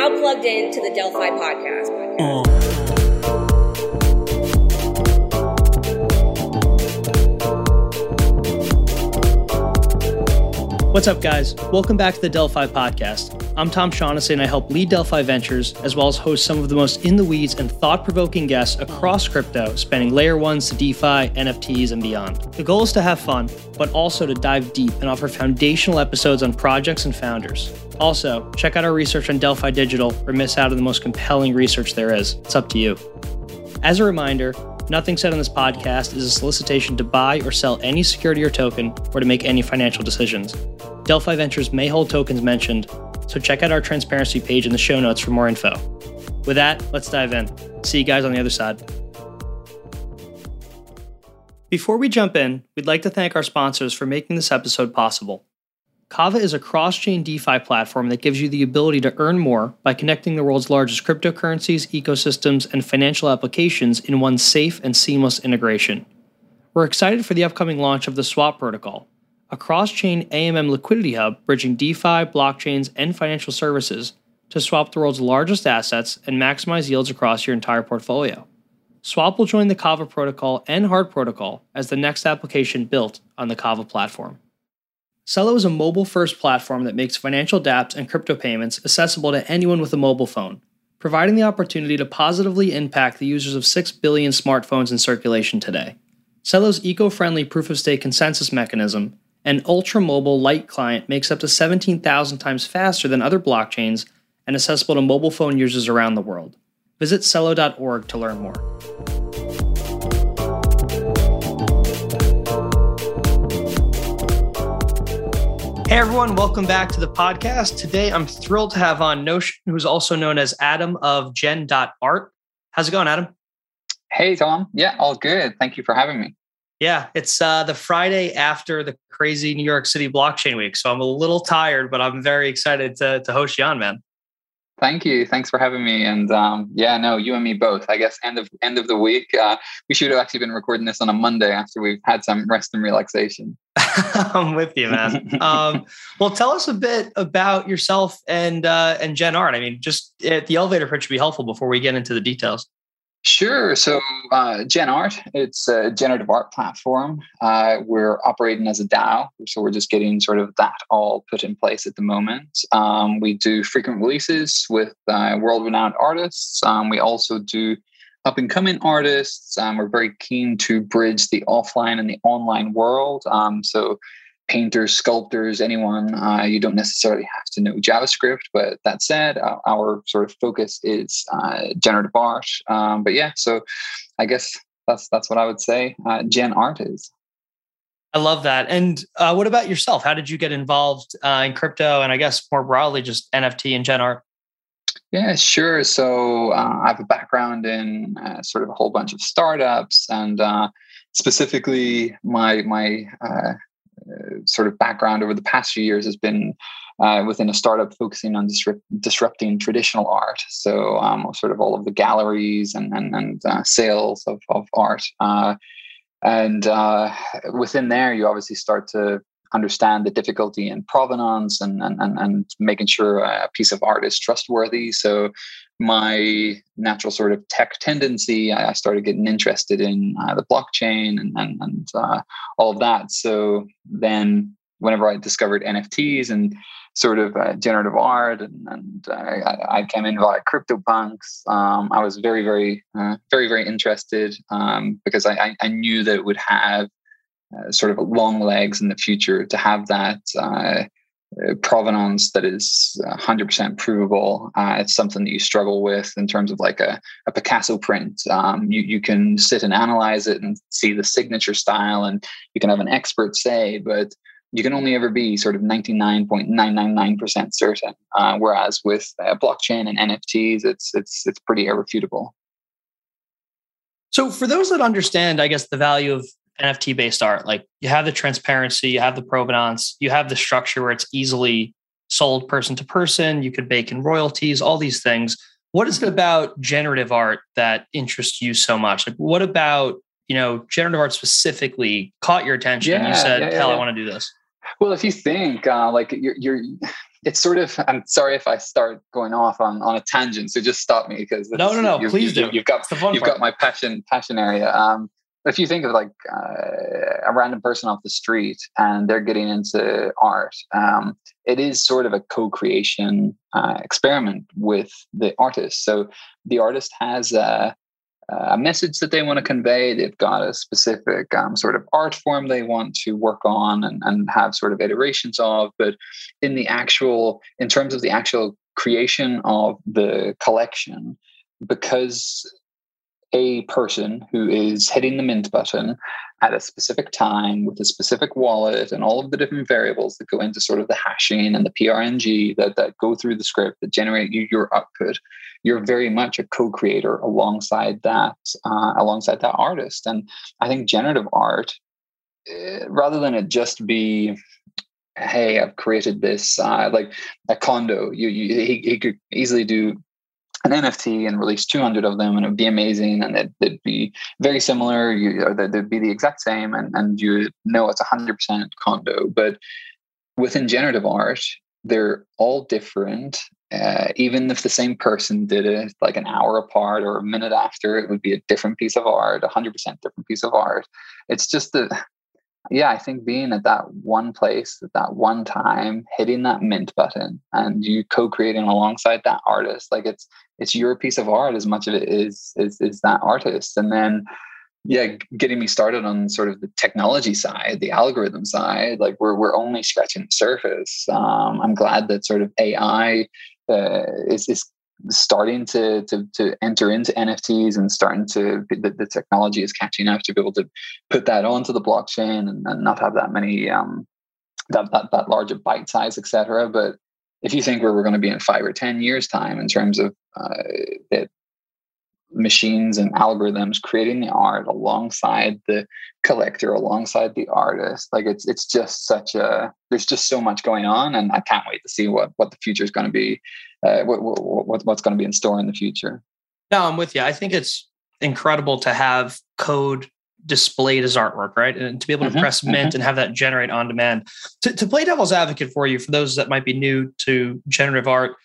now plugged in to the Delphi podcast. What's up, guys? Welcome back to the Delphi podcast. I'm Tom Shaughnessy, and I help lead Delphi Ventures, as well as host some of the most in the weeds and thought provoking guests across crypto, spanning layer ones to DeFi, NFTs, and beyond. The goal is to have fun, but also to dive deep and offer foundational episodes on projects and founders. Also, check out our research on Delphi Digital or miss out on the most compelling research there is. It's up to you. As a reminder, Nothing said on this podcast is a solicitation to buy or sell any security or token or to make any financial decisions. Delphi Ventures may hold tokens mentioned, so check out our transparency page in the show notes for more info. With that, let's dive in. See you guys on the other side. Before we jump in, we'd like to thank our sponsors for making this episode possible. Kava is a cross chain DeFi platform that gives you the ability to earn more by connecting the world's largest cryptocurrencies, ecosystems, and financial applications in one safe and seamless integration. We're excited for the upcoming launch of the Swap protocol, a cross chain AMM liquidity hub bridging DeFi, blockchains, and financial services to swap the world's largest assets and maximize yields across your entire portfolio. Swap will join the Kava protocol and Hard protocol as the next application built on the Kava platform. Celo is a mobile first platform that makes financial dApps and crypto payments accessible to anyone with a mobile phone, providing the opportunity to positively impact the users of 6 billion smartphones in circulation today. Celo's eco friendly proof of stake consensus mechanism and ultra mobile light client makes up to 17,000 times faster than other blockchains and accessible to mobile phone users around the world. Visit Celo.org to learn more. Hey everyone, welcome back to the podcast. Today I'm thrilled to have on Notion, who's also known as Adam of Gen.art. How's it going, Adam? Hey Tom. Yeah, all good. Thank you for having me. Yeah, it's uh, the Friday after the crazy New York City blockchain week. So I'm a little tired, but I'm very excited to, to host you on, man. Thank you. Thanks for having me. And um, yeah, no, you and me both. I guess end of end of the week. Uh, we should have actually been recording this on a Monday after we've had some rest and relaxation. I'm with you, man. um, well, tell us a bit about yourself and uh, and Gen Art. I mean, just uh, the elevator pitch would be helpful before we get into the details. Sure. So, uh, Gen Art, it's a generative art platform. Uh, we're operating as a DAO, so we're just getting sort of that all put in place at the moment. Um, we do frequent releases with uh, world-renowned artists. Um, we also do up-and-coming artists. Um, we're very keen to bridge the offline and the online world. Um, so, painters, sculptors, anyone. Uh, you don't necessarily have to know JavaScript, but that said, uh, our sort of focus is uh, generative art. Um, but yeah, so I guess that's that's what I would say. Uh, Gen art is. I love that. And uh, what about yourself? How did you get involved uh, in crypto, and I guess more broadly, just NFT and Gen art? Yeah, sure. So I have a background in sort of a whole bunch of startups and specifically my my uh, sort of background over the past few years has been uh, within a startup focusing on disrupt, disrupting traditional art. So, um, sort of all of the galleries and and, and uh, sales of of art, uh, and uh, within there, you obviously start to understand the difficulty in provenance and and and, and making sure a piece of art is trustworthy. So, my natural sort of tech tendency, I started getting interested in uh, the blockchain and and, and uh, all of that. So then, whenever I discovered NFTs and sort of uh, generative art, and, and I, I, came in via CryptoPunks, um, I was very, very, uh, very, very interested um, because I, I, knew that it would have uh, sort of long legs in the future to have that uh, provenance that is 100% provable. Uh, it's something that you struggle with in terms of like a, a Picasso print. Um, you, you can sit and analyze it and see the signature style, and you can have an expert say, but you can only ever be sort of 99.999% certain. Uh, whereas with uh, blockchain and NFTs, it's it's it's pretty irrefutable. So, for those that understand, I guess the value of NFT based art. Like you have the transparency, you have the provenance, you have the structure where it's easily sold person to person. You could bake in royalties, all these things. What is it about generative art that interests you so much? Like, what about you know generative art specifically caught your attention? Yeah, you said, yeah, yeah, "Hell, I want to do this." Well, if you think uh, like you're, you're it's sort of i'm sorry if i start going off on, on a tangent so just stop me because no no no you, please you, do you've got you've part. got my passion passion area um if you think of like uh, a random person off the street and they're getting into art, um, it is sort of a co-creation uh, experiment with the artist. So the artist has a, a, message that they want to convey. They've got a specific um, sort of art form they want to work on and, and have sort of iterations of. But in the actual, in terms of the actual creation of the collection, because a person who is hitting the mint button at a specific time with a specific wallet and all of the different variables that go into sort of the hashing and the PRNG that, that go through the script that generate you your output, you're very much a co-creator alongside that uh, alongside that artist. And I think generative art, uh, rather than it just be hey i've created this uh, like a Condo you, you he, he could easily do an NFT and release 200 of them, and it would be amazing, and it, would be very similar, you, or they'd be the exact same, and, and you know it's 100% Condo. But within generative art, they're all different. Uh, even if the same person did it like an hour apart or a minute after, it would be a different piece of art, 100% different piece of art. It's just the yeah, I think being at that one place at that one time, hitting that mint button and you co-creating alongside that artist, like it's it's your piece of art as much of it is is is that artist. And then yeah, getting me started on sort of the technology side, the algorithm side, like we're we're only scratching the surface. Um, I'm glad that sort of AI uh, is is starting to, to to enter into NFTs and starting to the, the technology is catching up to be able to put that onto the blockchain and, and not have that many um, that, that that large bite size, etc. But if you think where we're going to be in five or ten years time in terms of uh, it, machines and algorithms creating the art alongside the collector alongside the artist like it's it's just such a there's just so much going on and i can't wait to see what what the future is going to be uh, what, what, what's going to be in store in the future. No i'm with you. I think it's incredible to have code displayed as artwork right and to be able to mm-hmm, press mint mm-hmm. and have that generate on demand to, to play devil's advocate for you for those that might be new to generative art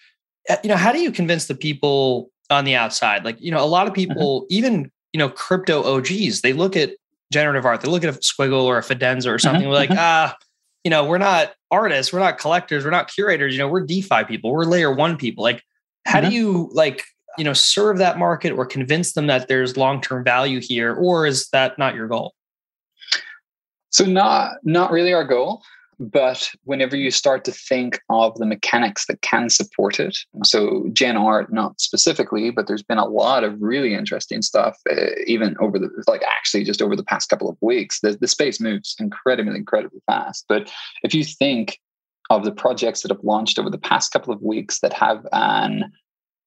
uh, you know how do you convince the people on the outside. Like, you know, a lot of mm-hmm. people, mm-hmm. even, you know, crypto OGs, they look at generative art, they look at a Squiggle or a Fidenza or something, mm-hmm. like, mm-hmm. ah, you know, we're not artists, we're not collectors, we're not curators, you know, we're DeFi people, we're layer one people. Like, how do you like, you know, serve that market or convince them that there's long-term value here, or is that not your goal? So not not really our goal. But whenever you start to think of the mechanics that can support it, so Gen Art, not specifically, but there's been a lot of really interesting stuff, uh, even over the, like actually just over the past couple of weeks. The, the space moves incredibly, incredibly fast. But if you think of the projects that have launched over the past couple of weeks that have an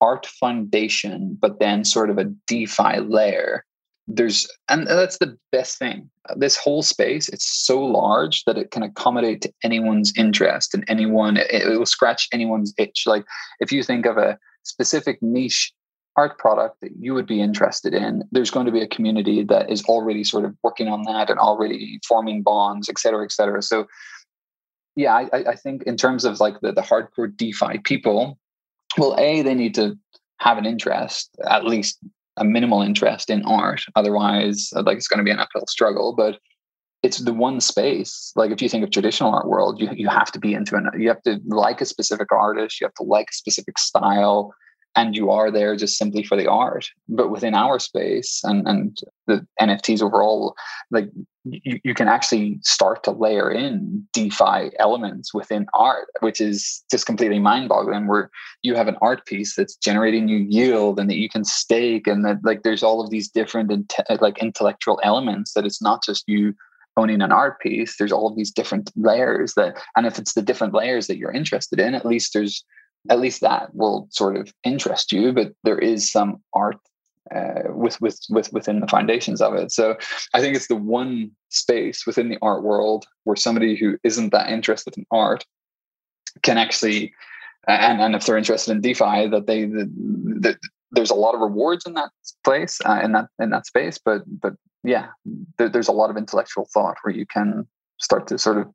art foundation, but then sort of a DeFi layer, there's and that's the best thing. This whole space it's so large that it can accommodate to anyone's interest and anyone it, it, will scratch anyone's itch. Like if you think of a specific niche art product that you would be interested in there's going to be a community that is already sort of working on that and already forming bonds et cetera et cetera. So yeah i, I think in terms of like the, the hardcore defi people well a they need to have an interest at least a minimal interest in art. Otherwise, uh, like it's going to be an uphill struggle. But it's the one space. Like if you think of traditional art world, you you have to be into an you have to like a specific artist, you have to like a specific style, and you are there just simply for the art. But within our space and and the NFTs overall, like you, you can actually start to layer in DeFi elements within art, which is just completely mind-boggling. Where you have an art piece that's generating you yield and that you can stake, and that like there's all of these different like intellectual elements that it's not just you owning an art piece. There's all of these different layers that, and if it's the different layers that you're interested in, at least there's at least that will sort of interest you. But there is some art uh, with with with within the foundations of it. So I think it's the one space within the art world where somebody who isn't that interested in art can actually, and and if they're interested in DeFi, that they that there's a lot of rewards in that place uh, in that in that space. But but yeah, there, there's a lot of intellectual thought where you can start to sort of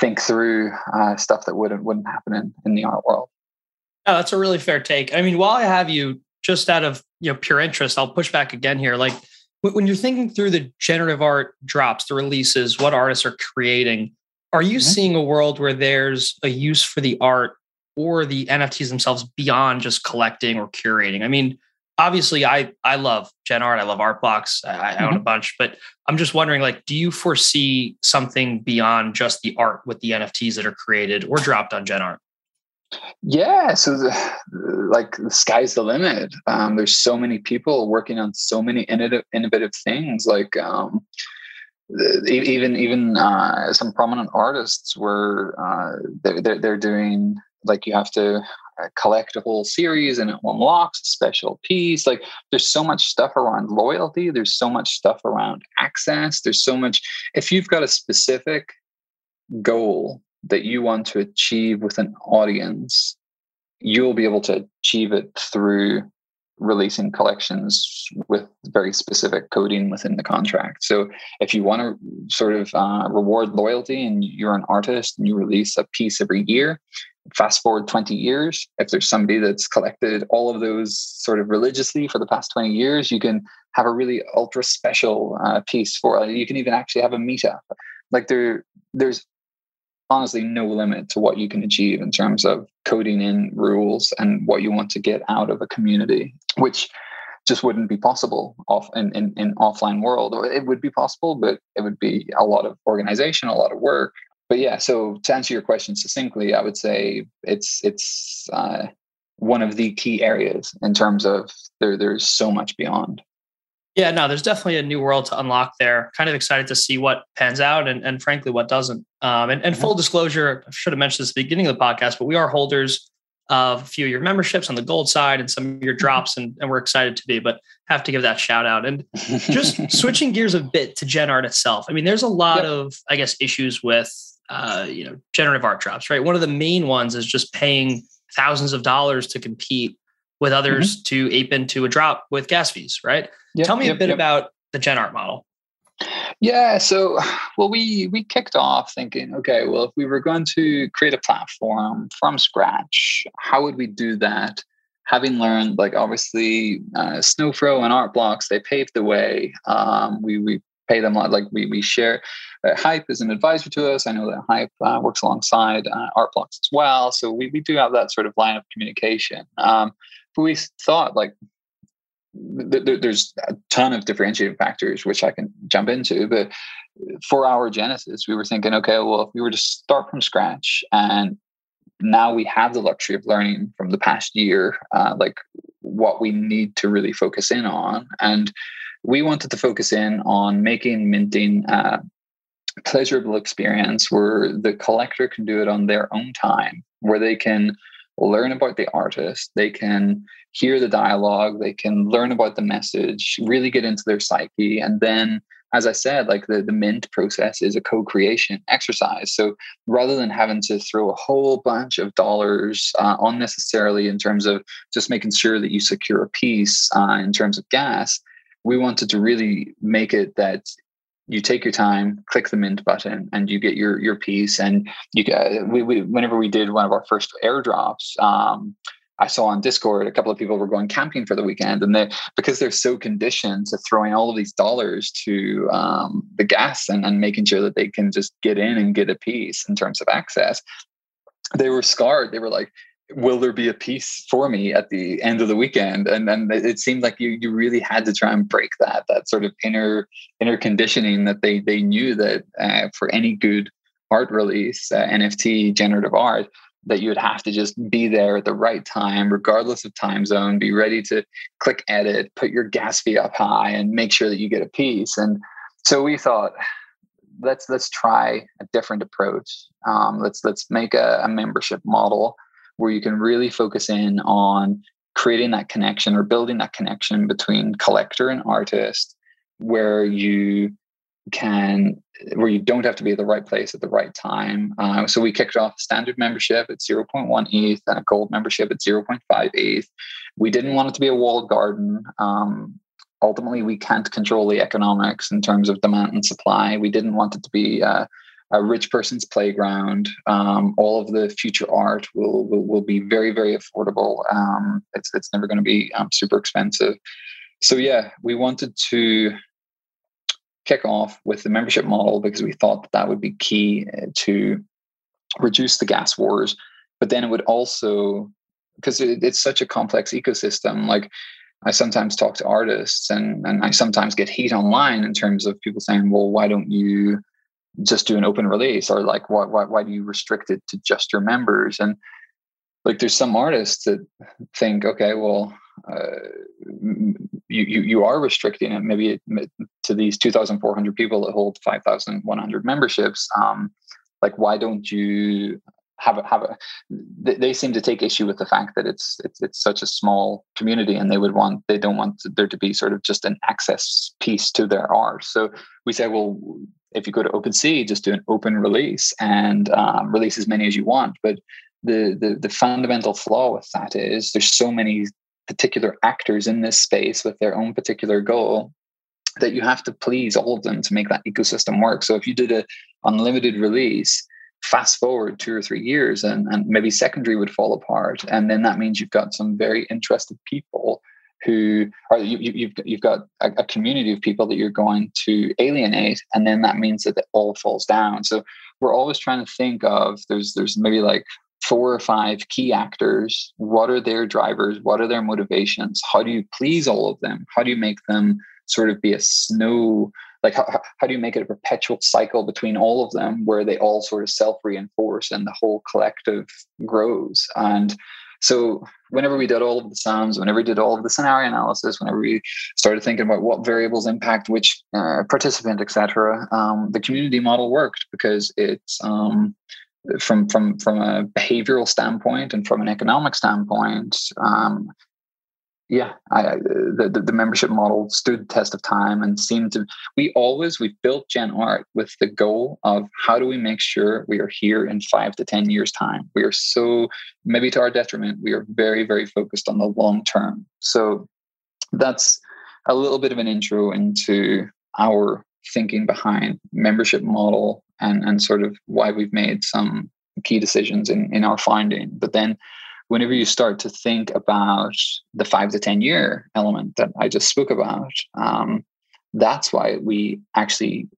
think through uh, stuff that wouldn't wouldn't happen in, in the art world. Oh, that's a really fair take. I mean, while I have you, just out of you know pure interest, I'll push back again here. Like when you're thinking through the generative art drops, the releases, what artists are creating, are you mm-hmm. seeing a world where there's a use for the art or the NFTs themselves beyond just collecting or curating? I mean, obviously I I love Gen Art, I love Art Blocks, I, I mm-hmm. own a mm-hmm. bunch, but I'm just wondering, like, do you foresee something beyond just the art with the NFTs that are created or dropped on Gen Art? Yeah, so the, like the sky's the limit. Um, there's so many people working on so many innovative, innovative things. Like um, even even uh, some prominent artists were uh, they're, they're doing like you have to uh, collect a whole series and it unlocks a special piece. Like there's so much stuff around loyalty. There's so much stuff around access. There's so much. If you've got a specific goal that you want to achieve with an audience, you'll be able to achieve it through releasing collections with very specific coding within the contract. So if you want to sort of uh, reward loyalty and you're an artist and you release a piece every year, fast forward 20 years, if there's somebody that's collected all of those sort of religiously for the past 20 years, you can have a really ultra special uh, piece for. You can even actually have a meetup. Like there, there's honestly no limit to what you can achieve in terms of coding in rules and what you want to get out of a community, which just wouldn't be possible off in, in, in offline world. It would be possible, but it would be a lot of organization, a lot of work. But yeah, so to answer your question succinctly, I would say it's it's uh, one of the key areas in terms of there. There's so much beyond. Yeah, no, there's definitely a new world to unlock there. Kind of excited to see what pans out and, and frankly, what doesn't. Um, and, and full mm-hmm. disclosure, I should have mentioned this at the beginning of the podcast, but we are holders of a few of your memberships on the gold side and some of your mm-hmm. drops, and, and we're excited to be, but have to give that shout out. And just switching gears a bit to Gen Art itself. I mean, there's a lot yep. of, I guess, issues with, uh, you know, generative art drops, right? One of the main ones is just paying thousands of dollars to compete with others mm-hmm. to ape into a drop with gas fees, right? Yep, Tell me yep, a bit yep. about the Gen Art model. Yeah, so well, we we kicked off thinking, okay, well, if we were going to create a platform from scratch, how would we do that? Having learned, like obviously, uh, Snowfro and Art Blocks, they paved the way. Um, we we pay them a lot. like we we share. Uh, Hype is an advisor to us. I know that Hype uh, works alongside uh, Art Blocks as well, so we we do have that sort of line of communication. Um, but we thought like there's a ton of differentiating factors which I can jump into, but for our genesis, we were thinking, okay, well, if we were to start from scratch and now we have the luxury of learning from the past year, uh, like what we need to really focus in on. And we wanted to focus in on making minting a pleasurable experience where the collector can do it on their own time, where they can learn about the artist, they can hear the dialogue, they can learn about the message, really get into their psyche. And then, as I said, like the, the mint process is a co creation exercise. So rather than having to throw a whole bunch of dollars uh, unnecessarily in terms of just making sure that you secure a piece uh, in terms of gas, we wanted to really make it that you take your time, click the mint button, and you get your your piece. And you get we, we whenever we did one of our first airdrops, um, I saw on Discord a couple of people were going camping for the weekend, and they because they're so conditioned to throwing all of these dollars to um, the gas and, and making sure that they can just get in and get a piece in terms of access. They were scarred. They were like, will there be a piece for me at the end of the weekend? And then it seemed like you you really had to try and break that that sort of inner inner conditioning that they they knew that uh, for any good art release uh, nft generative art that you would have to just be there at the right time regardless of time zone be ready to click edit put your gas fee up high and make sure that you get a piece. And so we thought let's let's try a different approach. Um, let's let's make a, a membership model where you can really focus in on creating that connection or building that connection between collector and artist where you can where you don't have to be at the right place at the right time. Uh, so we kicked off standard membership at 0.1 eth and a gold membership at 0.5 eth we didn't want it to be a walled garden. Um, ultimately we can't control the economics in terms of demand and supply. We didn't want it to be uh, a rich person's playground. Um, all of the future art will will, will be very very affordable. Um, it's it's never going to be um, super expensive. So yeah, we wanted to kick off with the membership model because we thought that, that would be key uh, to reduce the gas wars. But then it would also because it, it's such a complex ecosystem. Like I sometimes talk to artists and, and I sometimes get heat online in terms of people saying, well, why don't you just do an open release or like why, why, why do you restrict it to just your members? And like there's some artists that think okay well uh, you, you you are restricting it maybe to these 2400 people that hold 5100 memberships um like why don't you have a, have a they seem to take issue with the fact that it's it's it's such a small community and they would want they don't want there to be sort of just an access piece to their art. So we say well if you go to OpenSea, just do an open release and um, release as many as you want. But the, the the fundamental flaw with that is there's so many particular actors in this space with their own particular goal that you have to please all of them to make that ecosystem work. So if you did a unlimited release, fast forward two or three years and, and maybe secondary would fall apart. And then that means you've got some very interested people who are you, you've you've got a, a, community of people that you're going to alienate, and then that means that it all falls down. So we're always trying to think of there's there's maybe like four or five key actors. What are their drivers? What are their motivations? How do you please all of them? How do you make them sort of be a snow? Like how, how do you make it a perpetual cycle between all of them where they all sort of self reinforce and the whole collective grows? And so whenever we did all of the sums, whenever we did all of the scenario analysis, whenever we started thinking about what variables impact which uh, participant, etc., um, the community model worked because it's um, from from from a behavioral standpoint and from an economic standpoint. Um, yeah, I, the, the, membership model stood the test of time and seemed to. We always we've built Gen Art with the goal of how do we make sure we are here in five to ten years time. We are so maybe to our detriment. We are very very focused on the long term. So that's a little bit of an intro into our thinking behind membership model and and sort of why we've made some key decisions in in our finding. But then whenever you start to think about the five to 10 year element that I just spoke about, um, that's why we actually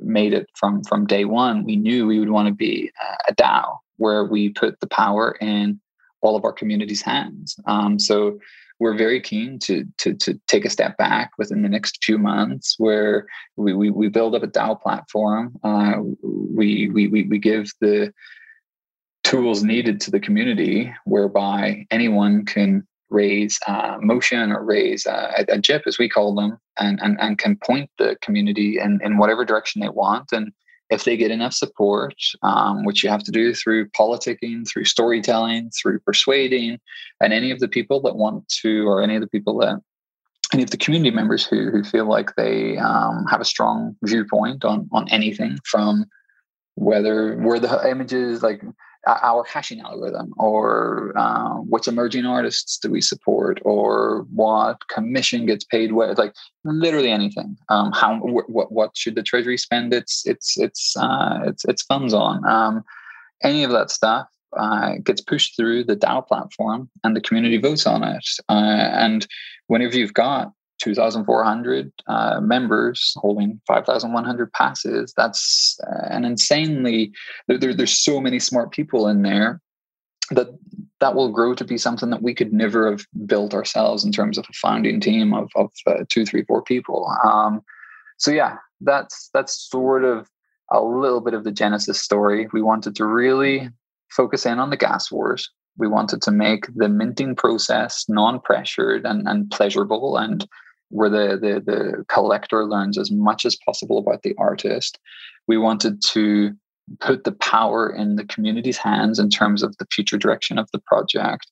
made it from, from day one. We knew we would want to be a DAO where we put the power in all of our community's hands. Um, so we're very keen to, to, to take a step back within the next few months where we, we, we build up a DAO platform. Uh, we, we, we give the tools needed to the community whereby anyone can raise a motion or raise a, a JIP, as we call them, and, and, and can point the community in, in whatever direction they want. And if they get enough support, um, which you have to do through politicking, through storytelling, through persuading, and any of the people that want to, or any of the people that, any of the community members who, who feel like they um, have a strong viewpoint on, on anything from whether where the images like our hashing algorithm or uh, which emerging artists do we support or what commission gets paid where like literally anything. Um, how wh- what what should the treasury spend its its its uh, its, its funds on? Um, any of that stuff uh, gets pushed through the DAO platform and the community votes on it. Uh, and whenever you've got 2,400 uh, members holding 5,100 passes. That's uh, an insanely, there, there's so many smart people in there that that will grow to be something that we could never have built ourselves in terms of a founding team of, of uh, two, three, four people. Um, so yeah, that's that's sort of a little bit of the genesis story. We wanted to really focus in on the gas wars. We wanted to make the minting process non-pressured and, and pleasurable and where the, the, the collector learns as much as possible about the artist. We wanted to put the power in the community's hands in terms of the future direction of the project.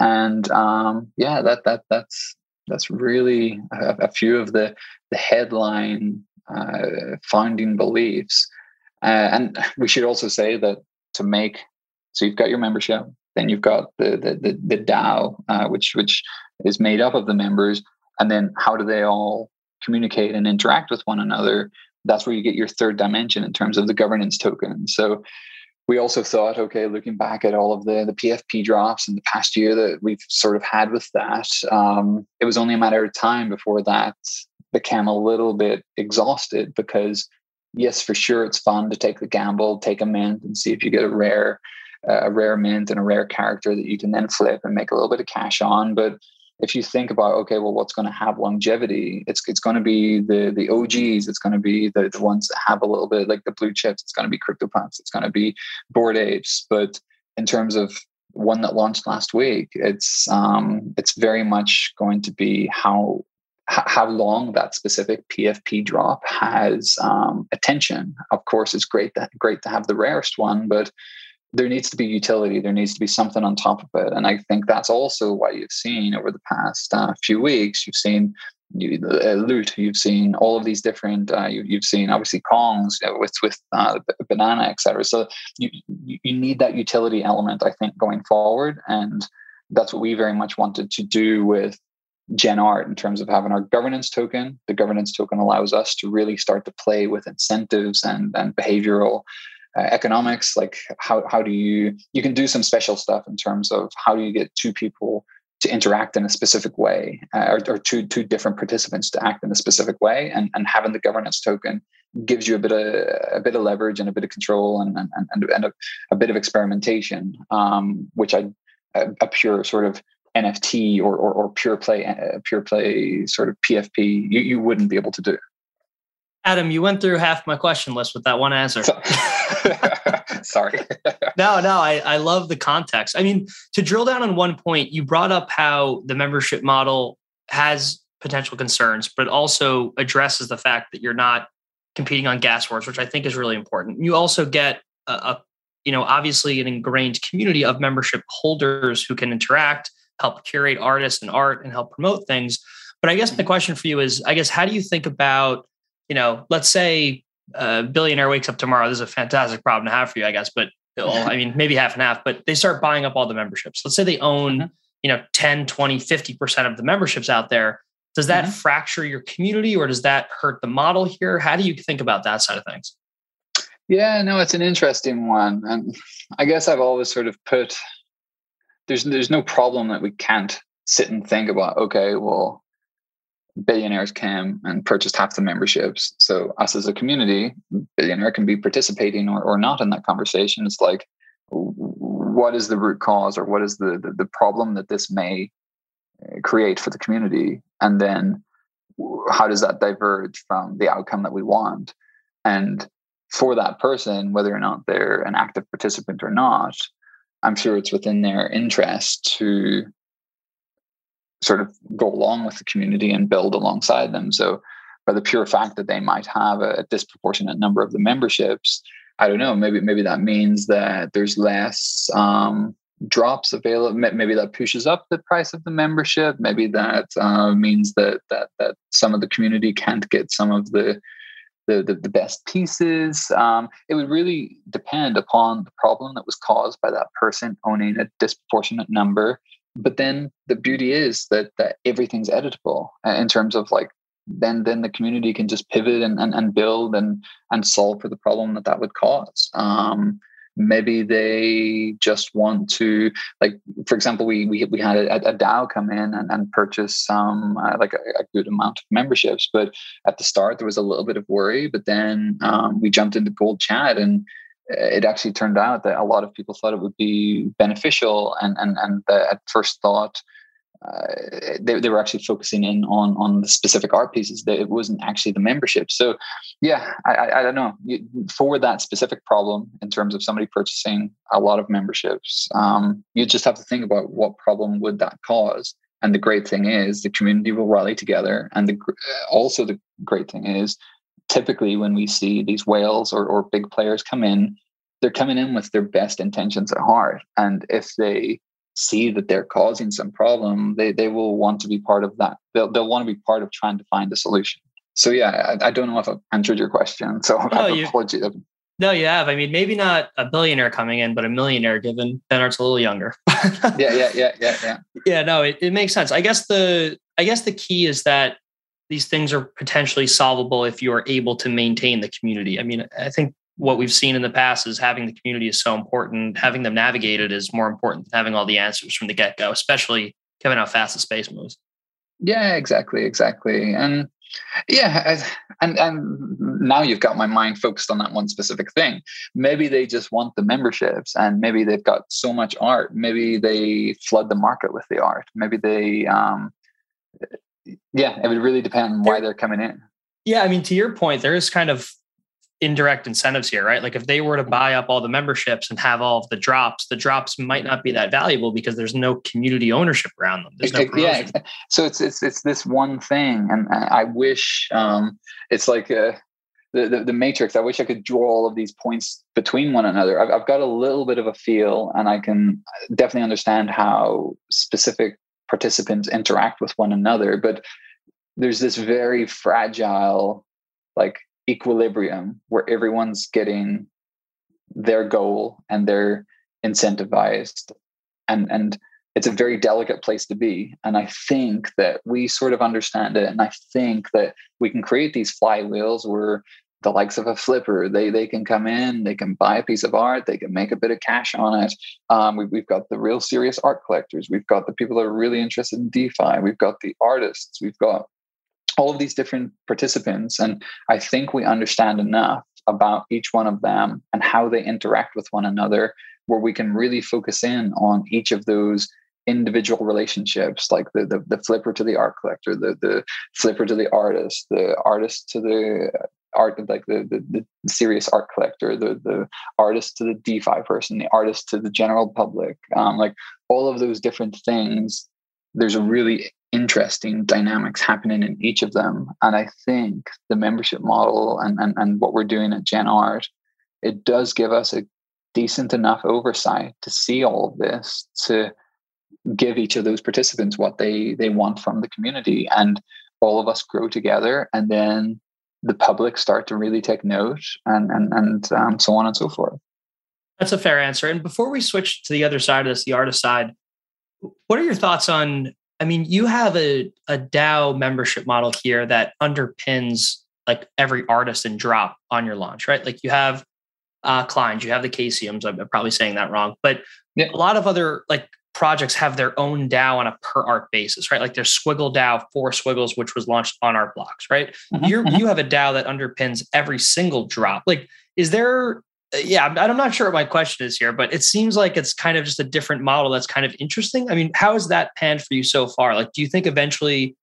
And um, yeah, that that that's that's really a, a few of the the headline uh, founding beliefs. Uh, and we should also say that to make so you've got your membership, then you've got the the the, the DAO, uh, which which is made up of the members, and then how do they all communicate and interact with one another that's where you get your third dimension in terms of the governance token. So we also thought, okay, looking back at all of the the PFP drops in the past year that we've sort of had with that, um, it was only a matter of time before that became a little bit exhausted because yes, for sure, it's fun to take the gamble, take a mint, and see if you get a rare, uh, a rare mint and a rare character that you can then flip and make a little bit of cash on. But if you think about okay, well, what's going to have longevity? It's it's going to be the the OGs. It's going to be the the ones that have a little bit like the blue chips. It's going to be CryptoPunks. It's going to be Bored Apes. But in terms of one that launched last week, it's um, it's very much going to be how how long that specific PFP drop has um, attention. Of course, it's great that great to have the rarest one, but there needs to be utility. There needs to be something on top of it, and I think that's also why you've seen over the past uh, few weeks. You've seen you, uh, loot. You've seen all of these different. Uh, you, have seen obviously Kongs uh, with with uh, banana, etc. So you you need that utility element, I think, going forward, and that's what we very much wanted to do with Gen Art in terms of having our governance token. The governance token allows us to really start to play with incentives and, and behavioral uh, economics. Like how, how do you, you can do some special stuff in terms of how do you get two people to interact in a specific way uh, or, or, two, two different participants to act in a specific way and, and having the governance token gives you a bit of a bit of leverage and a bit of control and, and, and, and a, a bit of experimentation, um, which I, a, a pure sort of NFT or, or, or pure play, uh, pure play sort of PFP, you, you wouldn't be able to do. Adam, you went through half my question list with that one answer. Sorry. no, no, I, I love the context. I mean, to drill down on one point, you brought up how the membership model has potential concerns, but also addresses the fact that you're not competing on gas wars, which I think is really important. You also get a, a you know, obviously an ingrained community of membership holders who can interact help curate artists and art and help promote things. But I guess my mm-hmm. question for you is, I guess, how do you think about, you know, let's say a billionaire wakes up tomorrow. This is a fantastic problem to have for you, I guess, but I mean, maybe half and half, but they start buying up all the memberships. Let's say they own, mm-hmm. you know, 10, 20, 50% of the memberships out there. Does that mm-hmm. fracture your community or does that hurt the model here? How do you think about that side of things? Yeah, no, it's an interesting one. And I guess I've always sort of put there's there's no problem that we can't sit and think about okay well billionaires came and purchased half the memberships. So us as a community billionaire can be participating or, or not in that conversation. It's like what is the root cause or what is the, the, the problem that this may uh, create for the community? And then how does that diverge from the outcome that we want? And for that person whether or not they're an active participant or not I'm sure it's within their interest to sort of go along with the community and build alongside them. So, by the pure fact that they might have a, disproportionate number of the memberships, I don't know. Maybe maybe that means that there's less um, drops available. Maybe that pushes up the price of the membership. Maybe that uh, means that that that some of the community can't get some of the the, the, the best pieces. Um, it would really depend upon the problem that was caused by that person owning a disproportionate number. But then the beauty is that that everything's editable uh, in terms of like then then the community can just pivot and, and, and build and and solve for the problem that that would cause. Um, maybe they just want to like for example we we, we had a, a dao come in and, and purchase some uh, like a, a, good amount of memberships but at the start there was a little bit of worry but then um, we jumped into gold chat and it actually turned out that a lot of people thought it would be beneficial and and and at first thought uh, they, they were actually focusing in on on the specific art pieces. That it wasn't actually the membership. So yeah i i, I don't know. For that specific problem in terms of somebody purchasing a lot of memberships um, you just have to think about what problem would that cause. And the great thing is the community will rally together and the also the great thing is typically when we see these whales or, or big players come in they're coming in with their best intentions at heart and if they see that they're causing some problem, they, they will want to be part of that. They'll, they'll want to be part of trying to find a solution. So yeah, I, I don't know if I've answered your question. So no, I apologize. No, you have. I mean, maybe not a billionaire coming in, but a millionaire given Gen Art's a little younger. yeah, yeah, yeah, yeah, yeah. Yeah, no, it, it makes sense. I guess the I guess the key is that these things are potentially solvable if you are able to maintain the community. I mean, I think what we've seen in the past is having the community is so important. Having them navigated is more important than having all the answers from the get go, especially given how fast the space moves. Yeah, exactly, exactly. And yeah, and and now you've got my mind focused on that one specific thing. Maybe they just want the memberships, and maybe they've got so much art. Maybe they flood the market with the art. Maybe they, um, yeah, it would really depend on why they're coming in. Yeah, I mean, to your point, there is kind of indirect incentives here, right? Like if they were to buy up all the memberships and have all of the drops, the drops might not be that valuable because there's no community ownership around them. There's no yeah. So it's it's it's this one thing, and I wish um, it's like a, uh, the, the, the matrix. I wish I could draw all of these points between one another. I've, I've got a little bit of a feel, and I can definitely understand how specific participants interact with one another, but there's this very fragile like equilibrium where everyone's getting their goal and they're incentivized and and it's a very delicate place to be and i think that we sort of understand it and i think that we can create these flywheels where the likes of a flipper they they can come in they can buy a piece of art they can make a bit of cash on it um, we, we've got the real serious art collectors we've got the people that are really interested in defi we've got the artists we've got all of these different participants. And I think we understand enough about each one of them and how they interact with one another, where we can really focus in on each of those individual relationships, like the, the, the flipper to the art collector, the, the flipper to the artist, the artist to the art like the, the, the serious art collector the the artist to the defi person the artist to the general public um, like all of those different things there's a really interesting dynamics happening in each of them. And I think the membership model and, and, and what we're doing at Gen Art, it does give us a decent enough oversight to see all of this, to give each of those participants what they they want from the community. And all of us grow together and then the public start to really take note and and, and um, so on and so forth. That's a fair answer. And before we switch to the other side of this, the artist side, what are your thoughts on I mean, you have a, a DAO membership model here that underpins like every artist and drop on your launch, right? Like you have uh Kleins, you have the Casiums. I'm probably saying that wrong, but yeah. a lot of other like projects have their own DAO on a per art basis, right? Like there's Squiggle DAO for Squiggles, which was launched on Art Blocks, right? Mm-hmm, you mm-hmm. you have a DAO that underpins every single drop. Like, is there uh, yeah, I'm not sure what my question is here, but it seems like it's kind of just a different model that's kind of interesting. I mean, how has that panned for you so far? Like, do you think eventually,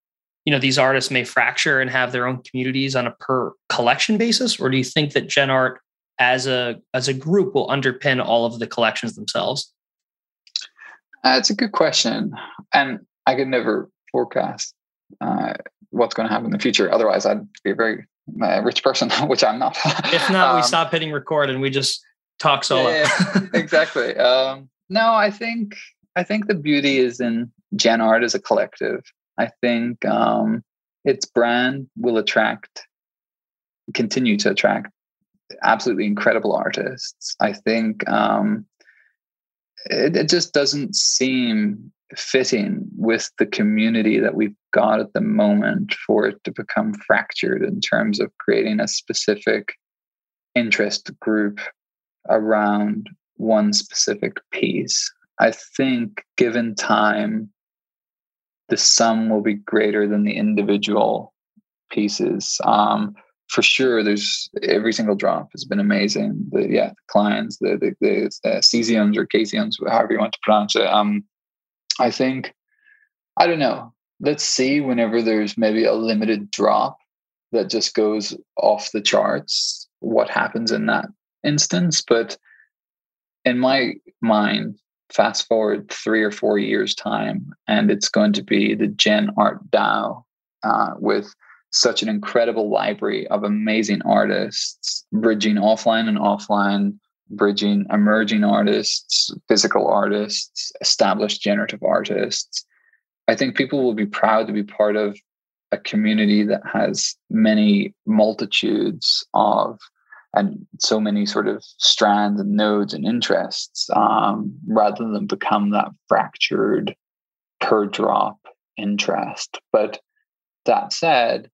you know, these artists may fracture and have their own communities on a per collection basis, or do you think that Gen Art as a as a group will underpin all of the collections themselves? Uh, it's a good question, and I could never forecast uh, what's going to happen in the future. Otherwise, I'd be a very a rich person, which I'm not. if not, um, we stop hitting record and we just talk solo. Yeah, exactly. Um, no, I think I think the beauty is in Gen Art as a collective. I think um, its brand will attract, continue to attract absolutely incredible artists. I think um, it, it just doesn't seem fitting with the community that we've got at the moment for it to become fractured in terms of creating a specific interest group around one specific piece. I think given time, the sum will be greater than the individual pieces. Um, for sure, there's every single drop has been amazing. The yeah, the Kleins, the the, the uh, cesiums or casiums, however you want to pronounce it. Um, I think, I don't know. Let's see whenever there's maybe a limited drop that just goes off the charts, what happens in that instance. But in my mind, fast forward three or four years' time, and it's going to be the Gen Art DAO uh, with such an incredible library of amazing artists bridging offline and offline bridging emerging artists, physical artists, established generative artists. I think people will be proud to be part of a community that has many multitudes of and so many sort of strands and nodes and interests um, rather than become that fractured per drop interest. But that said,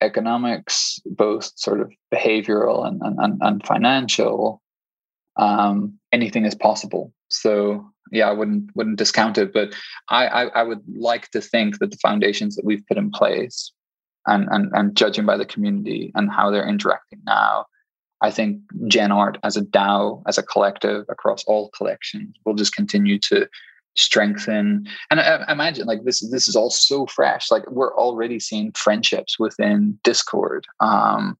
economics, both sort of behavioral and, and, and financial, um, anything is possible. So yeah, I wouldn't wouldn't discount it, but I, I, I would like to think that the foundations that we've put in place, and and and judging by the community and how they're interacting now, I think Gen Art as a DAO, as a collective across all collections, will just continue to strengthen. And I, I imagine like this this is all so fresh. Like we're already seeing friendships within Discord. Um,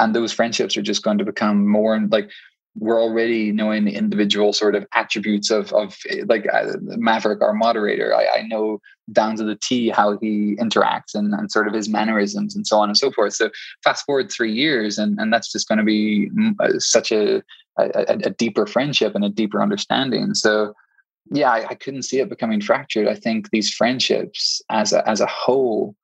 and those friendships are just going to become more and like we're already knowing the individual sort of attributes of of like uh, Maverick, our moderator. I, I, know down to the T how he interacts and, and sort of his mannerisms and so on and so forth. So fast forward three years, and and that's just going to be uh, such a, a, a deeper friendship and a deeper understanding. So yeah, I, I couldn't see it becoming fractured. I think these friendships as a, as a whole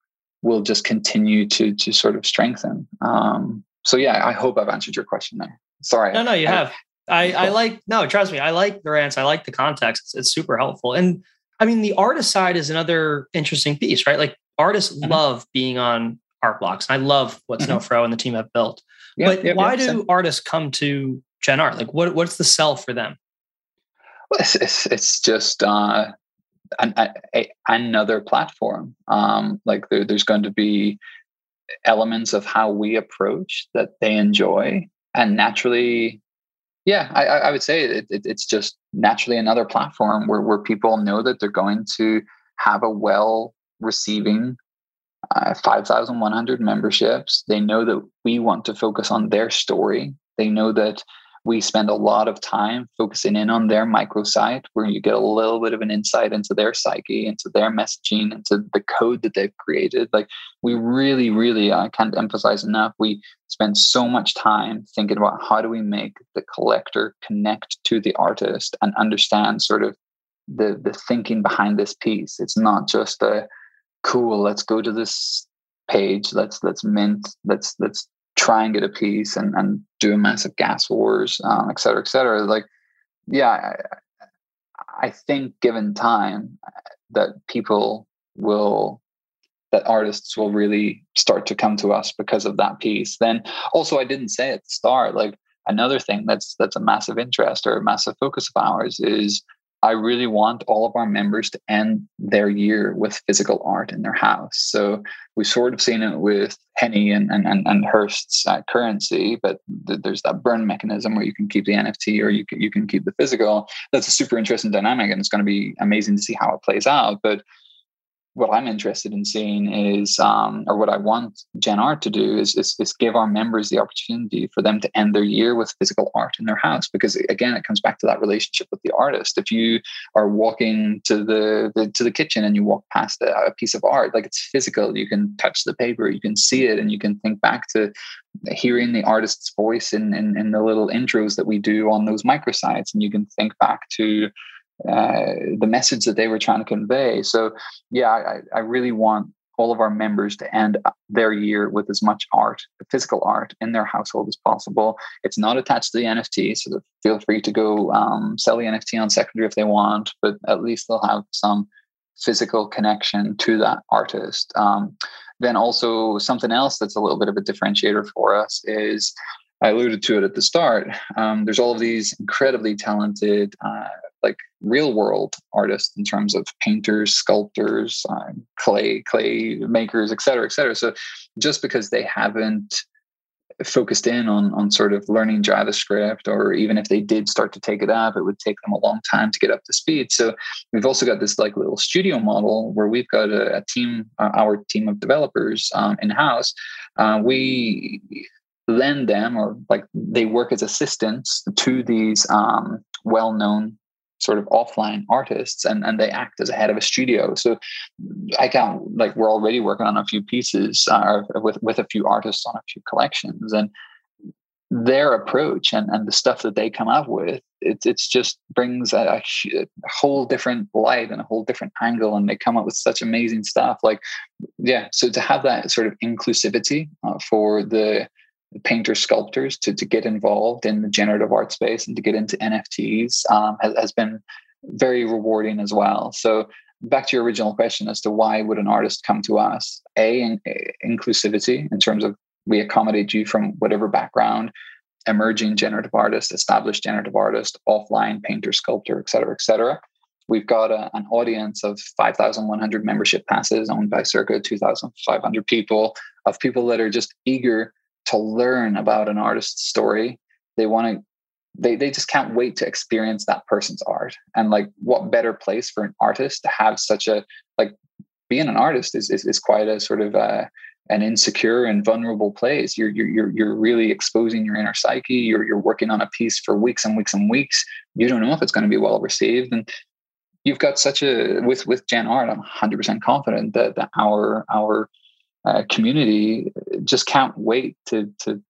will just continue to to sort of strengthen. Um, so yeah, I hope I've answered your question there. Sorry. No, no, you I, have. I, I like no, trust me, I like the rants. I like the context. It's, it's, super helpful. And I mean, the artist side is another interesting piece, right? Like artists mm-hmm. love being on art blocks. I love what mm-hmm. Snowfro and the team have built. Yep, but yep, why yep, do artists come to Gen Art? Like what what's the sell for them? It's, it's, it's just uh, an, a, another platform. Um, like there, there's going to be elements of how we approach that they enjoy. And naturally yeah i, I would say it, it, it's just naturally another platform where, where people know that they're going to have a well receiving uh, 5100 memberships. They know that we want to focus on their story. They know that we spend a lot of time focusing in on their microsite where you get a little bit of an insight into their psyche into their messaging into the code that they've created. Like we really really i can't emphasize enough we spend so much time thinking about how do we make the collector connect to the artist and understand sort of the the thinking behind this piece. It's not just a cool let's go to this page let's let's mint let's let's try and get a piece and, and do a massive gas wars, um, et cetera, et cetera. Like, yeah, I, I think given time that people will that artists will really start to come to us because of that piece. Then also I didn't say at the start, like another thing that's that's a massive interest or a massive focus of ours is I really want all of our members to end their year with physical art in their house. So we've sort of seen it with Heni and and and, and Hirst's uh, currency, but th- there's that burn mechanism where you can keep the NFT or you can you can keep the physical. That's a super interesting dynamic, and it's going to be amazing to see how it plays out. But what I'm interested in seeing is, um, or what I want Gen Art to do is, is, is, give our members the opportunity for them to end their year with physical art in their house. Because again, it comes back to that relationship with the artist. If you are walking to the, the to the kitchen and you walk past a, a, piece of art, like it's physical, you can touch the paper, you can see it, and you can think back to hearing the artist's voice in, in, in the little intros that we do on those microsites, and you can think back to uh, the message that they were trying to convey. So, yeah, I, I really want all of our members to end their year with as much art, physical art, in their household as possible. It's not attached to the NFT, so feel free to go um, sell the NFT on secondary if they want, but at least they'll have some physical connection to that artist. Um, then also something else that's a little bit of a differentiator for us is I alluded to it at the start. Um, there's all of these incredibly talented, uh, like real world artists in terms of painters, sculptors, uh, clay clay makers, et cetera, et cetera. So just because they haven't focused in on on sort of learning JavaScript, or even if they did start to take it up, it would take them a long time to get up to speed. So we've also got this like little studio model where we've got a, a team, uh, our team of developers um, in house. Uh, we lend them or like they work as assistants to these um, well-known sort of offline artists and, and they act as a head of a studio. So i can't like we're already working on a few pieces uh, with with a few artists on a few collections and their approach and, and the stuff that they come up with it it's just brings a, a, whole different light and a whole different angle and they come up with such amazing stuff. Like yeah so to have that sort of inclusivity uh, for the painter sculptors to, to get involved in the generative art space and to get into NFTs um, has, has been very rewarding as well. So back to your original question as to why would an artist come to us? A, in, inclusivity in terms of we accommodate you from whatever background, emerging generative artist, established generative artist, offline painter, sculptor, et cetera, et cetera. We've got a, an audience of 5,100 membership passes owned by circa 2,500 people, of people that are just eager to learn about an artist's story. They want to they they just can't wait to experience that person's art. And like what better place for an artist to have such a like being an artist is is, is quite a sort of uh, an insecure and vulnerable place. You're you're you're really exposing your inner psyche. You're you're working on a piece for weeks and weeks and weeks. You don't know if it's going to be well received. And you've got such a with with gen art i'm 100% confident that, that our our uh, community just can't wait to to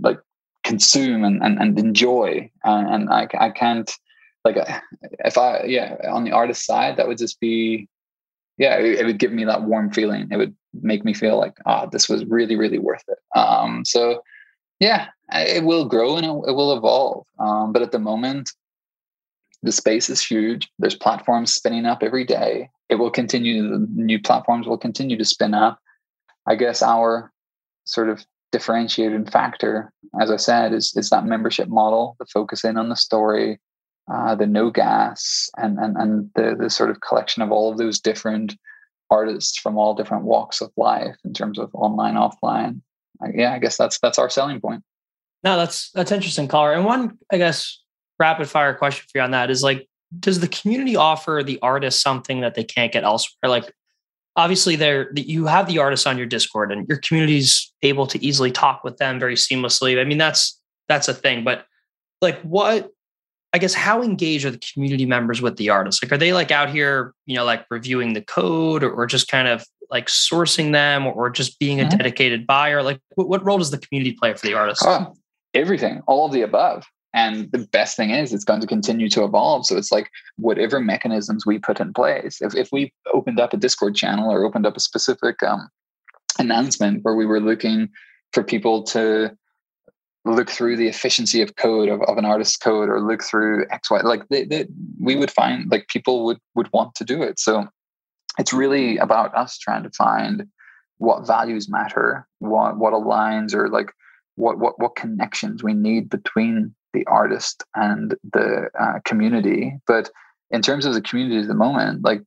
like consume and, and, and enjoy. And, and I, I can't like uh, if i yeah on the artist side that would just be yeah it, it would give me that warm feeling. It would make me feel like ah oh, this was really really worth it. Um so yeah it will grow and it, it will evolve. Um but at the moment the space is huge there's platforms spinning up every day it will continue the new platforms will continue to spin up i guess our sort of differentiating factor, as I said, is is that membership model, the focus in on the story, uh, the no gas, and and and the the sort of collection of all of those different artists from all different walks of life in terms of online, offline. Uh, yeah, I guess that's that's our selling point. No, that's that's interesting, caller. And one, I guess, rapid fire question for you on that is like, does the community offer the artist something that they can't get elsewhere? Like, obviously there you have the artists on your discord and your community's able to easily talk with them very seamlessly. I mean that's that's a thing but like what i guess how engaged are the community members with the artists like are they like out here you know like reviewing the code or, or just kind of like sourcing them or, just being a mm-hmm. dedicated buyer? Like what, what, role does the community play for the artists oh, everything all of the above and the best thing is, it's going to continue to evolve. So it's like whatever mechanisms we put in place. If, if we opened up a Discord channel or opened up a specific um, announcement where we were looking for people to look through the efficiency of code of, of an artist's code or look through X, Y, like they, they, we would find like people would would want to do it. So it's really about us trying to find what values matter, what what aligns, or like what what what connections we need between the artist and the uh, community. But in terms of the community at the moment, like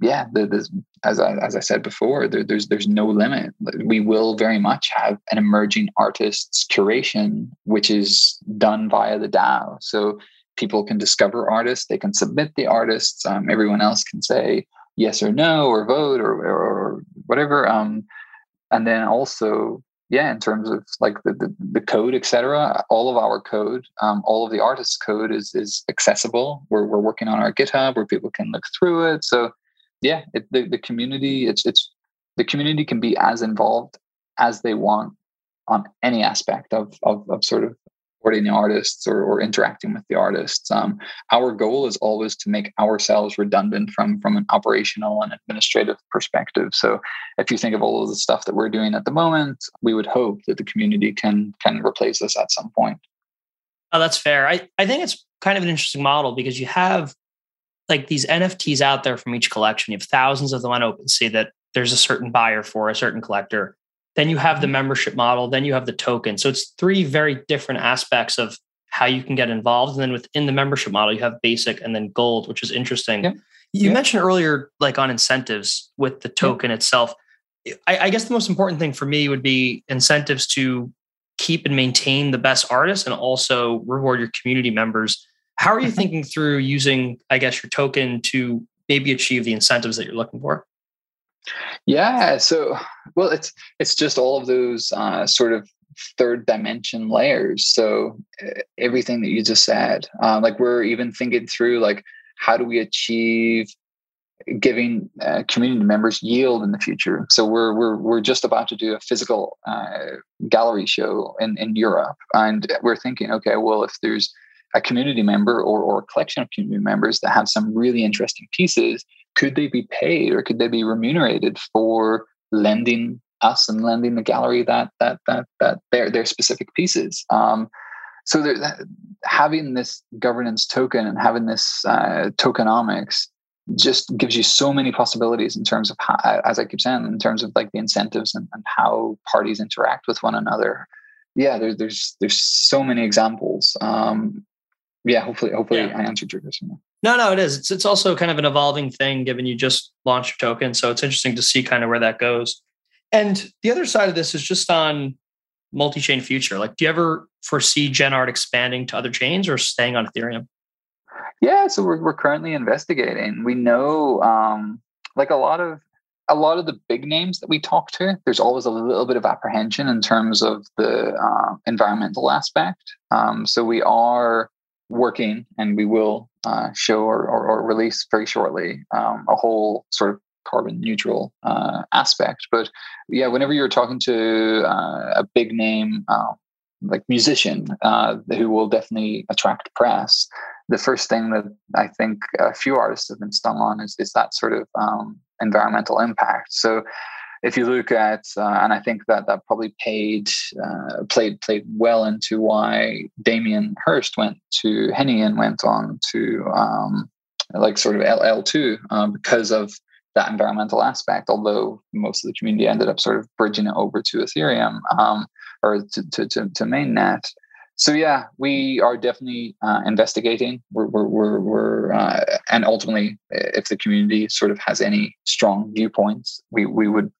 yeah, there's, as I as I said before, there, there's there's no limit. We will very much have an emerging artists curation, which is done via the DAO. So people can discover artists, they can submit the artists. Um, everyone else can say yes or no or vote or or, whatever. Um, and then also yeah, in terms of like the, the, the code, etc. All of our code, um, all of the artist's code is is accessible. We're we're working on our GitHub where people can look through it. So yeah, it, the the community it's it's the community can be as involved as they want on any aspect of of, of sort of supporting the artists or, or interacting with the artists. Um, our goal is always to make ourselves redundant from from an operational and administrative perspective. So if you think of all of the stuff that we're doing at the moment, we would hope that the community can can replace us at some point. Oh, that's fair. I, I think it's kind of an interesting model because you have like these NFTs out there from each collection. You have thousands of them on OpenSea that there's a certain buyer for a certain collector. Then you have the membership model, then you have the token. So it's three very different aspects of how you can get involved. And then within the membership model, you have basic and then gold, which is interesting. You mentioned earlier, like on incentives with the token itself. I, I guess the most important thing for me would be incentives to keep and maintain the best artists and also reward your community members. How are you mm-hmm. thinking through using, I guess, your token to maybe achieve the incentives that you're looking for? Yeah. So, well, it's it's just all of those uh, sort of third dimension layers. So everything that you just said, uh, like we're even thinking through like how do we achieve giving uh, community members yield in the future. So we're we're we're just about to do a physical uh, gallery show in in Europe, and we're thinking, okay, well, if there's a community member or, or a collection of community members that have some really interesting pieces could they be paid or could they be remunerated for lending us and lending the gallery that that that that their their specific pieces um, so there, having this governance token and having this uh, tokenomics just gives you so many possibilities in terms of how, as I keep saying, in terms of like the incentives and, and how parties interact with one another. Yeah, there's there's there's so many examples. Um, yeah, hopefully, hopefully, yeah. I answered your question. No, no, it is. It's it's also kind of an evolving thing, given you just launched your token. So it's interesting to see kind of where that goes. And the other side of this is just on multi-chain future. Like, do you ever foresee GenArt expanding to other chains or staying on Ethereum? Yeah, so we're we're currently investigating. We know um, like a lot of a lot of the big names that we talk to, there's always a little bit of apprehension in terms of the uh, environmental aspect. Um, so we are working, and we will uh, show or, or, or, release very shortly um, a whole sort of carbon neutral uh, aspect. But yeah, whenever you're talking to uh, a big name uh, like musician uh, who will definitely attract press, the first thing that I think a few artists have been stung on is, is that sort of um, environmental impact. So if you look at, uh, and I think that that probably paid uh, played played well into why Damien Hirst went to Heni and went on to um, like sort of L two uh, because of that environmental aspect. Although most of the community ended up sort of bridging it over to Ethereum um, or to, to, to, to mainnet so yeah, we are definitely uh, investigating. We're we're we're, we're uh, and ultimately, if the community sort of has any strong viewpoints, we we would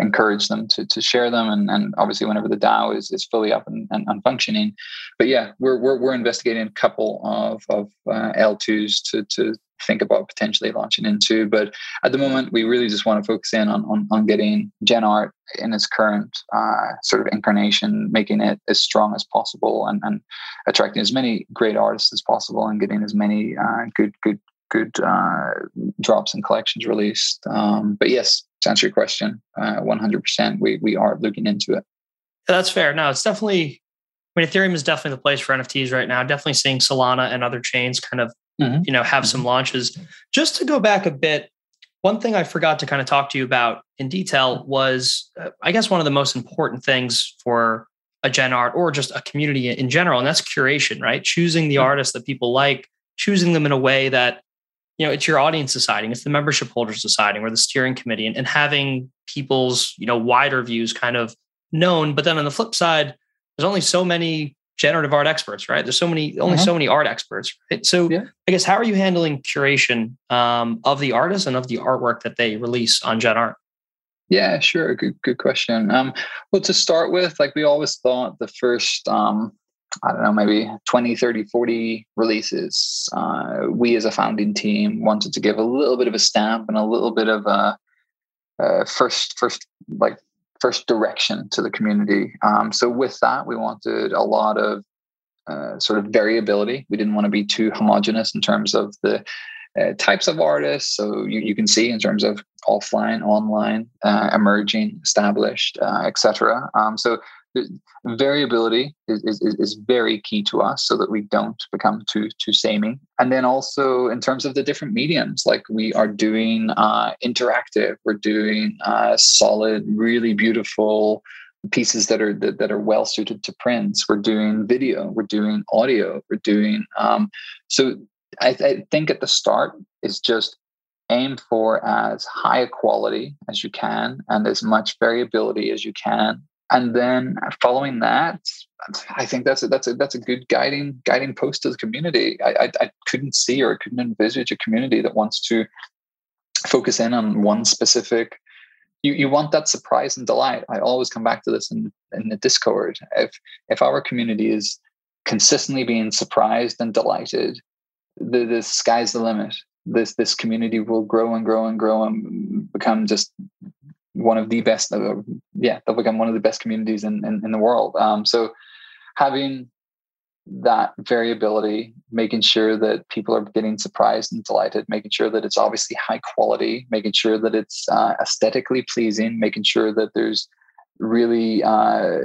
encourage them to to share them. And and obviously, whenever the DAO is is fully up and, and, and functioning, but yeah, we're we're we're investigating a couple of of uh, L2s to to think about potentially launching into. But at the moment, we really just want to focus in on on, on getting GenArt in its current uh, sort of incarnation, making it as strong as possible, and, and attracting as many great artists as possible, and getting as many uh, good good good uh, drops and collections released. Um, but yes, to answer your question, uh, one hundred percent, we we are looking into it. That's fair. No, it's definitely. I mean, Ethereum is definitely the place for NFTs right now. Definitely seeing Solana and other chains kind of mm-hmm. you know have some mm-hmm. launches just to go back a bit one thing i forgot to kind of talk to you about in detail was uh, i guess one of the most important things for a gen art or just a community in general and that's curation right choosing the mm-hmm. artists that people like choosing them in a way that you know it's your audience deciding it's the membership holders deciding or the steering committee and, and having people's you know wider views kind of known but then on the flip side there's only so many generative art experts, right? There's so many, only uh-huh. so many art experts. Right? So yeah. I guess how are you handling curation um, of the artists and of the artwork that they release on Gen Art? Yeah, sure. Good, good question. Um, well, to start with, like we always thought the first, um, I don't know, maybe 20, 30, 40 releases, uh, we as a founding team wanted to give a little bit of a stamp and a little bit of a, uh, first, first like first direction to the community. Um, so with that, we wanted a lot of uh, sort of variability. We didn't want to be too homogenous in terms of the uh, types of artists. So you, you can see in terms of offline, online, uh, emerging, established, uh, etc. Um, so variability is, is, is very key to us so that we don't become too too samey. And then also in terms of the different mediums like we are doing uh, interactive we're doing uh, solid really beautiful pieces that are that, that are well suited to prints. We're doing video we're doing audio we're doing um, so I, I think at the start is just aim for as high a quality as you can and as much variability as you can and then following that i think that's a that's a that's a good guiding guiding post to the community. I, I, I couldn't see or couldn't envisage a community that wants to focus in on one specific you, you want that surprise and delight. I always come back to this in, in the discord. If if our community is consistently being surprised and delighted the, the sky's the limit. This this community will grow and grow and grow and become just one of the best uh, yeah they'll become one of the best communities in, in, in the world. Um, so having that variability making sure that people are getting surprised and delighted making sure that it's obviously high quality making sure that it's uh, aesthetically pleasing making sure that there's really uh,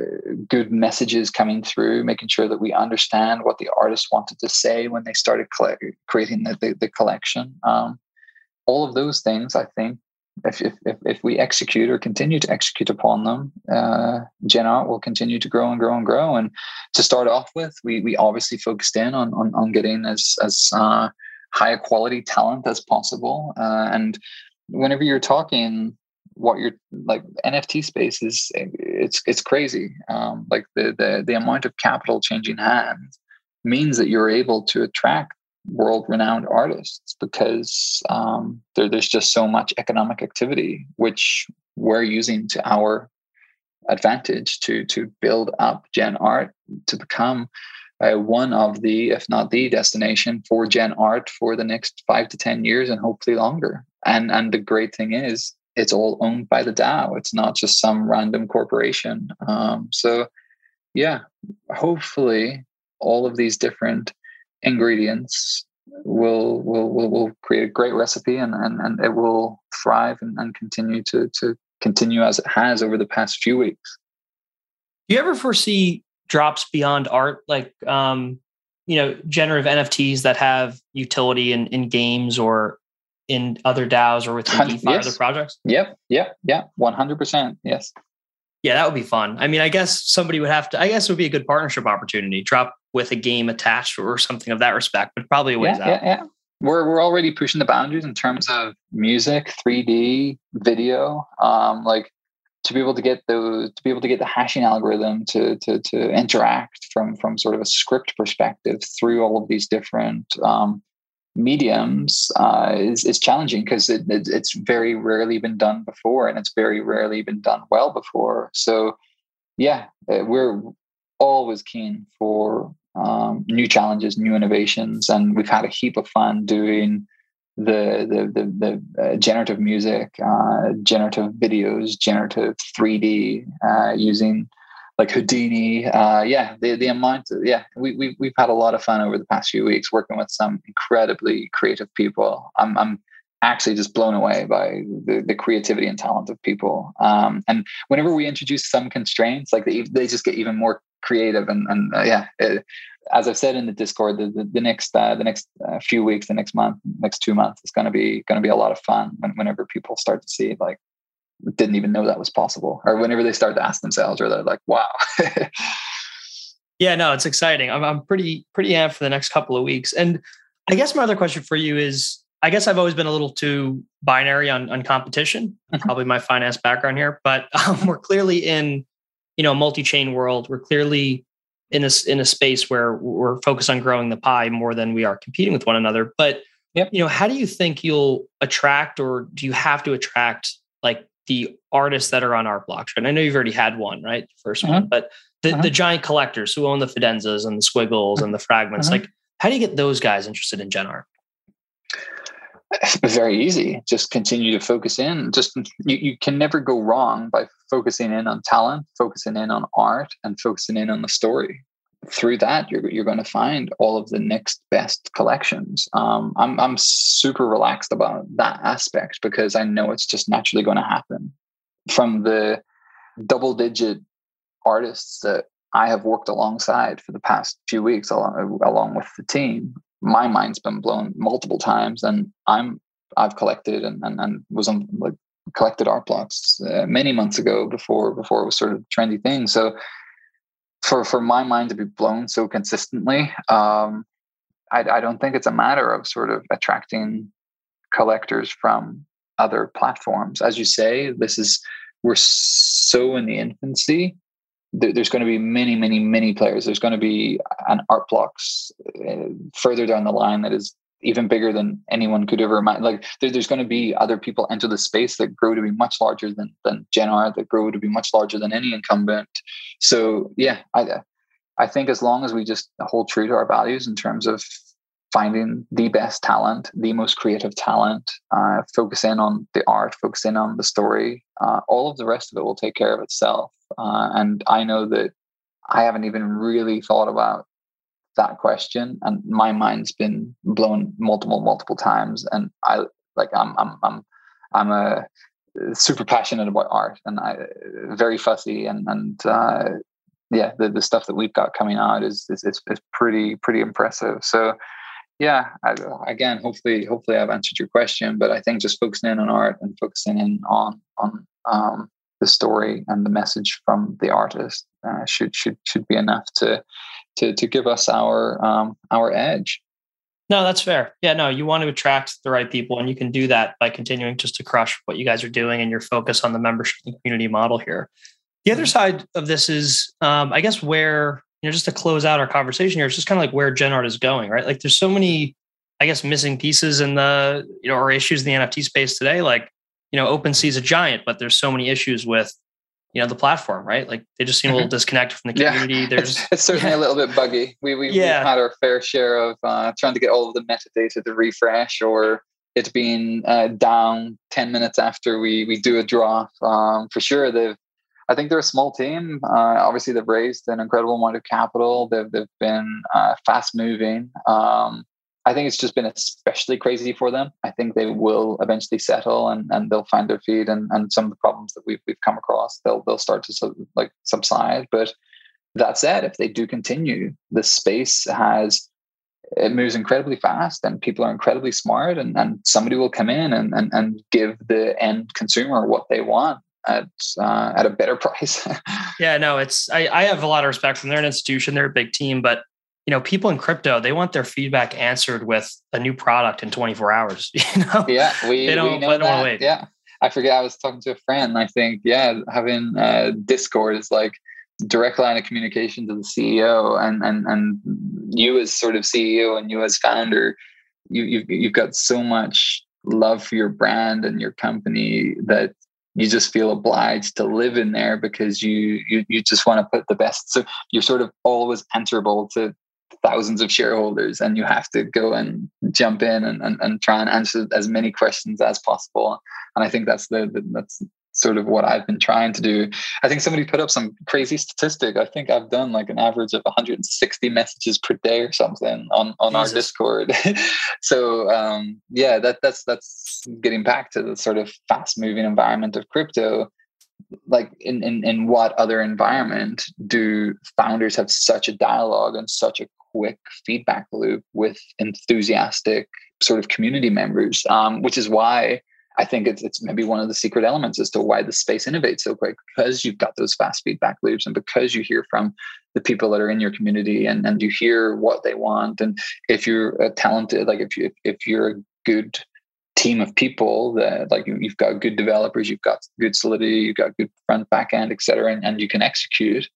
good messages coming through making sure that we understand what the artist wanted to say when they started creating the, the, the collection. Um, all of those things i think if, if, if we execute or continue to execute upon them, uh, Gen Art will continue to grow and grow and grow. And to start off with, we we obviously focused in on on, on getting as as uh, high quality talent as possible. Uh, and whenever you're talking what you're like NFT space is it's it's crazy. Um, like the the the amount of capital changing hands means that you're able to attract world renowned artists because um, there, there's just so much economic activity which we're using to our advantage to to build up gen art to become uh, one of the if not the destination for gen art for the next five to ten years and hopefully longer and and the great thing is it's all owned by the DAO. It's not just some random corporation. Um, so, yeah, hopefully, all of these different ingredients will will will, will create a great recipe, and and, and it will thrive and, and continue to to continue as it has over the past few weeks. Do you ever foresee drops beyond art, like um, you know, generative NFTs that have utility in in games or in other DAOs or within DeFi yes. other projects? Yep, yep, yeah, one hundred percent. Yes. Yeah, that would be fun. I mean, I guess somebody would have to. I guess it would be a good partnership opportunity. Drop with a game attached or something of that respect, but probably a ways yeah, out. Yeah, yeah. We're we're already pushing the boundaries in terms of music, three D, video. Um, like to be able to get those to be able to get the hashing algorithm to to to interact from from sort of a script perspective through all of these different um, mediums uh, is, is challenging because it, it, it's very rarely been done before and it's very rarely been done well before. So, yeah, uh, we're always keen for um, new challenges, new innovations, and we've had a heap of fun doing the the the, the uh, generative music, uh, generative videos, generative 3D uh, using like Houdini. Uh, yeah, the the amount. Of, yeah, we we we've had a lot of fun over the past few weeks working with some incredibly creative people. I'm I'm actually just blown away by the, the creativity and talent of people. Um, and whenever we introduce some constraints, like they they just get even more creative. And and uh, yeah, it, as I've said in the Discord, the the, the next uh, the next uh, few weeks, the next month, next two months is going to be going to be a lot of fun. When, whenever people start to see like didn't even know that was possible or whenever they start to ask themselves or they're like wow. Yeah no it's exciting. I'm, I'm pretty pretty amped for the next couple of weeks. And i guess my other question for you is i guess i've always been a little too binary on, on competition mm-hmm. probably my finance background here but um, we're clearly in you know a multi-chain world. We're clearly in a, in a space where we're focused on growing the pie more than we are competing with one another. But yep. you know how do you think you'll attract or do you have to attract like the artists that are on Art Blocks. I know you've already had one, right? First uh-huh. one, but the, uh-huh. the giant collectors who own the Fidenzas and the squiggles and the fragments, uh-huh. like how do you get those guys interested in Gen art? Very easy. Just continue to focus in. Just you, you can never go wrong by focusing in on talent, focusing in on art, and focusing in on the story through that you're, you're going to find all of the next best collections. Um, I'm, I'm super relaxed about that aspect because i know it's just naturally going to happen. From the double digit artists that i have worked alongside for the past few weeks along, along with the team my mind's been blown multiple times and i'm i've collected and, and, and was on like collected art blocks uh, many months ago before before it was sort of trendy thing. So for for my mind to be blown so consistently um, I, I don't think it's a matter of sort of attracting collectors from other platforms. As you say this is we're so in the infancy. There's going to be many many many players. There's going to be an art blocks uh, further down the line that is even bigger than anyone could ever imagine. Like there, there's going to be other people enter the space that grow to be much larger than than Gen Art, that grow to be much larger than any incumbent. So yeah, I I think as long as we just hold true to our values in terms of finding the best talent, the most creative talent, uh, focus in on the art, focus in on the story, uh, all of the rest of it will take care of itself. Uh, and I know that I haven't even really thought about that question and my mind's been blown multiple multiple times and i like i'm i'm i'm i'm a super passionate about art and i very fussy and and uh, yeah the, the stuff that we've got coming out is is, is, is pretty pretty impressive. So yeah I, again hopefully hopefully i've answered your question but i think just focusing in on art and focusing in on on um, the story and the message from the artist uh, should should should be enough to to to give us our um, our edge. No, that's fair. Yeah, no, you want to attract the right people, and you can do that by continuing just to crush what you guys are doing and your focus on the membership and community model here. The other mm-hmm. side of this is, um, I guess, where you know, just to close out our conversation here, it's just kind of like where GenArt is going, right? Like, there's so many, I guess, missing pieces in the you know or issues in the NFT space today. Like, you know, OpenSea is a giant, but there's so many issues with you know the platform right like they just seem a little mm-hmm. disconnected from the community yeah. there's it's, it's certainly yeah. a little bit buggy we, we, yeah. we've had our fair share of uh, trying to get all of the metadata to refresh or it being uh, down 10 minutes after we we do a drop um, for sure they've I think they're a small team. Uh, obviously, they've raised an incredible amount of capital. They've they've been uh, fast moving. Um, I think it's just been especially crazy for them. I think they will eventually settle and, and they'll find their feet and, and some of the problems that we've, we've come across, they'll, they'll start to like subside. But that said, if they do continue, the space has, it moves incredibly fast and people are incredibly smart and, and somebody will come in and, and, and give the end consumer what they want at uh, at a better price. yeah, no, it's I, I have a lot of respect from their institution. They're a big team, but you know, people in crypto, they want their feedback answered with a new product in 24 hours. You know? Yeah, we, they don't, we know they don't wait. Yeah. I forget I was talking to a friend. I think, yeah, having uh, Discord is like direct line of communication to the CEO and and and you as sort of CEO and you as founder, you you've you've got so much love for your brand and your company that you just feel obliged to live in there because you you you just want to put the best so you're sort of always answerable to thousands of shareholders and you have to go and jump in and, and, and try and answer as many questions as possible. And i think that's the, the, that's sort of what i've been trying to do. I think somebody put up some crazy statistic. I think i've done like an average of 160 messages per day or something on on our discord. So um yeah that that's that's getting back to the sort of fast moving environment of crypto like in, in in what other environment do founders have such a dialogue and such a quick feedback loop with enthusiastic sort of community members, um, which is why I think it's, it's maybe one of the secret elements as to why the space innovates so quick because you've got those fast feedback loops and because you hear from the people that are in your community and, and you hear what they want. And if you're a talented, like if you if you're a good team of people that like you, have got good developers, you've got good solidity, you've got good front back end, et cetera, and, and you can execute,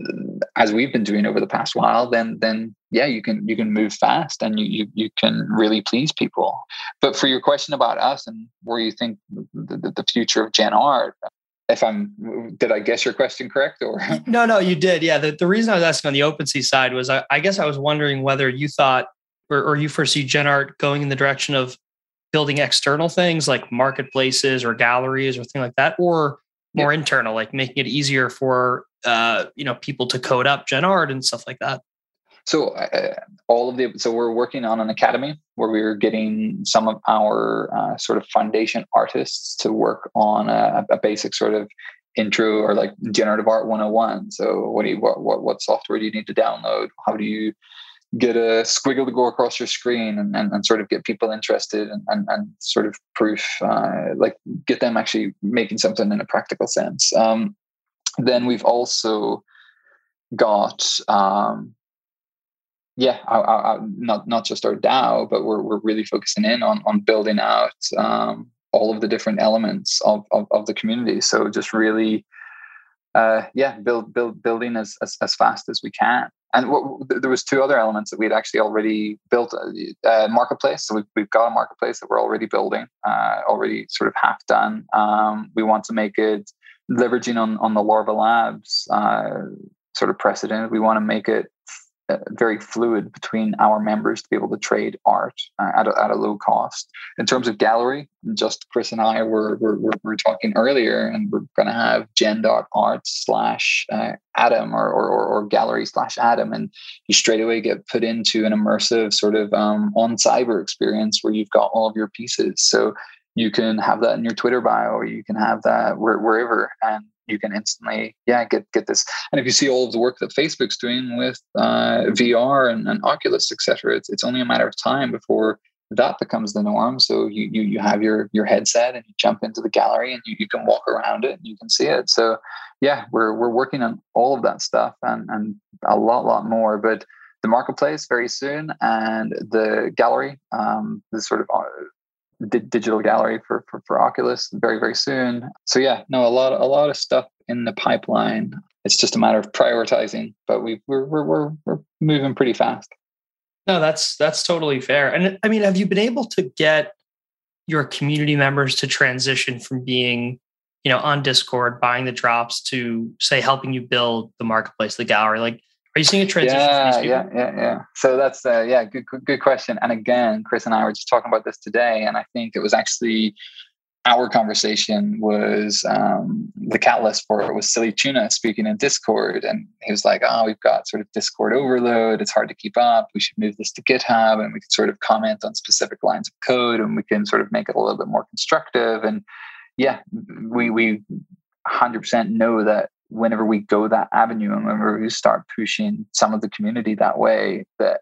uh, as we've been doing over the past while, then then yeah, you can you can move fast and you you, you can really please people. But for your question about us and where you think the, the future of Gen Art, if I'm did I guess your question correct or no no you did yeah the, the reason I was asking on the OpenSea side was I, I guess I was wondering whether you thought or, or you foresee Gen Art going in the direction of building external things like marketplaces or galleries or thing like that or more yeah. internal like making it easier for uh, you know people to code up GenArt and stuff like that. So uh, all of the so we're working on an academy where we're getting some of our uh, sort of foundation artists to work on a, a, basic sort of intro or like generative art 101 so what do you what, what what software do you need to download? How do you get a squiggle to go across your screen and, and, and sort of get people interested and, and, and sort of proof uh, like get them actually making something in a practical sense um, then we've also got um, yeah, not not just our DAO, but we're we're really focusing in on on building out um, all of the different elements of, of, of the community. So just really, uh, yeah, build build building as, as, as fast as we can. And what, there was two other elements that we'd actually already built a, uh, a marketplace. So we've, we've got a marketplace that we're already building, uh, already sort of half done. Um, we want to make it leveraging on on the Larva Labs uh, sort of precedent. We want to make it uh, very fluid between our members to be able to trade art uh, at, a, at a low cost. In terms of gallery, just Chris and I were, were, were, were talking earlier, and we're going to have gen.art slash Adam Atom or, or, or, gallery slash Adam, And you straight away get put into an immersive sort of um, OnCyber experience where you've got all of your pieces. So you can have that in your Twitter bio, or you can have that wherever, and you can instantly, yeah, get get this. And if you see all of the work that Facebook's doing with uh, VR and, and Oculus, etc., it's it's only a matter of time before that becomes the norm. So you you you have your your headset and you jump into the gallery and you, you can walk around it and you can see it. So yeah, we're we're working on all of that stuff and and a lot lot more. But the marketplace very soon and the gallery, um, the sort of uh, di- digital gallery for, for, for Oculus very, very soon. So yeah, no, a lot, a lot of stuff in the pipeline. It's just a matter of prioritizing, but we we're, we're, we're, we're moving pretty fast. No, that's, that's totally fair. And I mean, have you been able to get your community members to transition from being you know on discord buying the drops to say helping you build the marketplace the gallery like are you seeing a transition yeah yeah yeah yeah. So that's uh, yeah good, good good question. And again chris and i were just talking about this today and i think it was actually our conversation was um, the catalyst for it was silly tuna speaking in discord and he was like oh we've got sort of discord overload. It's hard to keep up. We should move this to github and we can sort of comment on specific lines of code and we can sort of make it a little bit more constructive. And yeah we we 100% know that whenever we go that avenue and whenever we start pushing some of the community that way that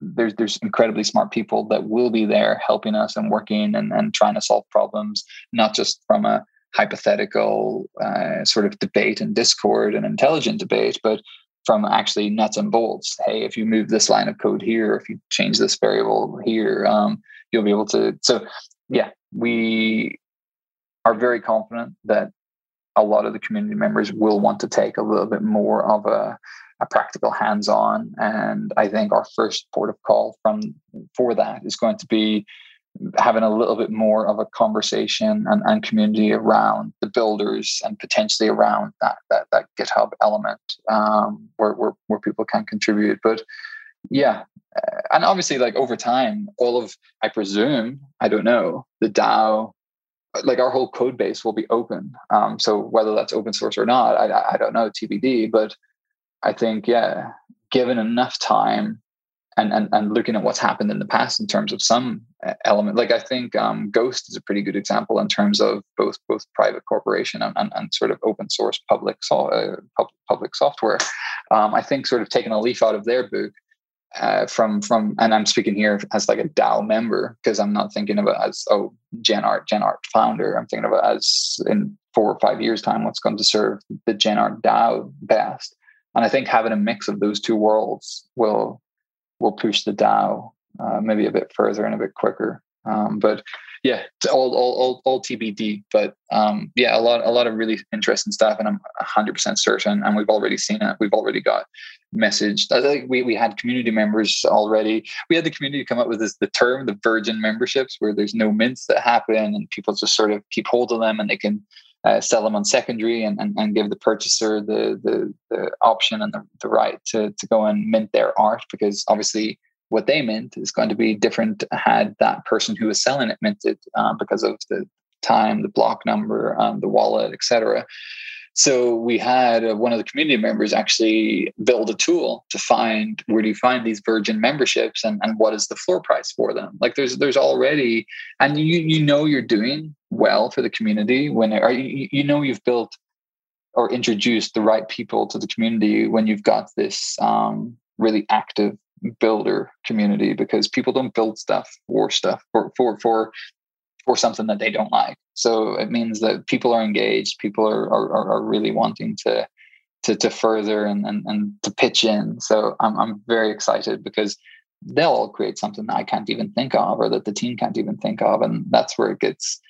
there's there's incredibly smart people that will be there helping us and working and, and trying to solve problems, not just from a hypothetical uh, sort of debate and discord and intelligent debate, but from actually nuts and bolts. Hey, if you move this line of code here, if you change this variable here, um, you'll be able to. So, yeah, we are very confident that a lot of the community members will want to take a little bit more of a a practical hands-on. And i think our first port of call from for that is going to be having a little bit more of a conversation and, and community around the builders and potentially around that that, that github element um, where, where where people can contribute. But yeah and obviously like over time all of i presume i don't know the dao like our whole code base will be open um, so whether that's open source or not I, I don't know tbd but I think, yeah, given enough time and, and, and looking at what's happened in the past in terms of some uh, element, like I think um, Ghost is a pretty good example in terms of both both private corporation and, and, and sort of open source public so, uh, public, public software. Um, I think sort of taking a leaf out of their book uh, from from and I'm speaking here as like a DAO member because I'm not thinking of it as oh GenArt GenArt founder. I'm thinking of it as in four or five years time what's going to serve the GenArt DAO best. And I think having a mix of those two worlds will will push the DAO uh, maybe a bit further and a bit quicker. Um, but yeah, all, all, all, all TBD. But um, yeah, a lot, a lot of really interesting stuff, and I'm 100% certain. And we've already seen it. We've already got messaged. I think we we had community members already. We had the community come up with this the term, the virgin memberships, where there's no mints that happen, and people just sort of keep hold of them, and they can uh, sell them on secondary and, and, and, give the purchaser the, the, the option and the, the right to, to go and mint their art because obviously what they mint is going to be different had that person who was selling it minted uh, because of the time the block number um, the wallet etc so we had uh, one of the community members actually build a tool to find where do you find these virgin memberships and, and what is the floor price for them. Like there's there's already and you you know you're doing well for the community when you, you know you've built or introduced the right people to the community when you've got this um, really active builder community because people don't build stuff for stuff for for for for something that they don't like. So it means that people are engaged, people are are, are really wanting to to to further and, and and to pitch in. So I'm I'm very excited because they'll all create something that I can't even think of or that the team can't even think of. And that's where it gets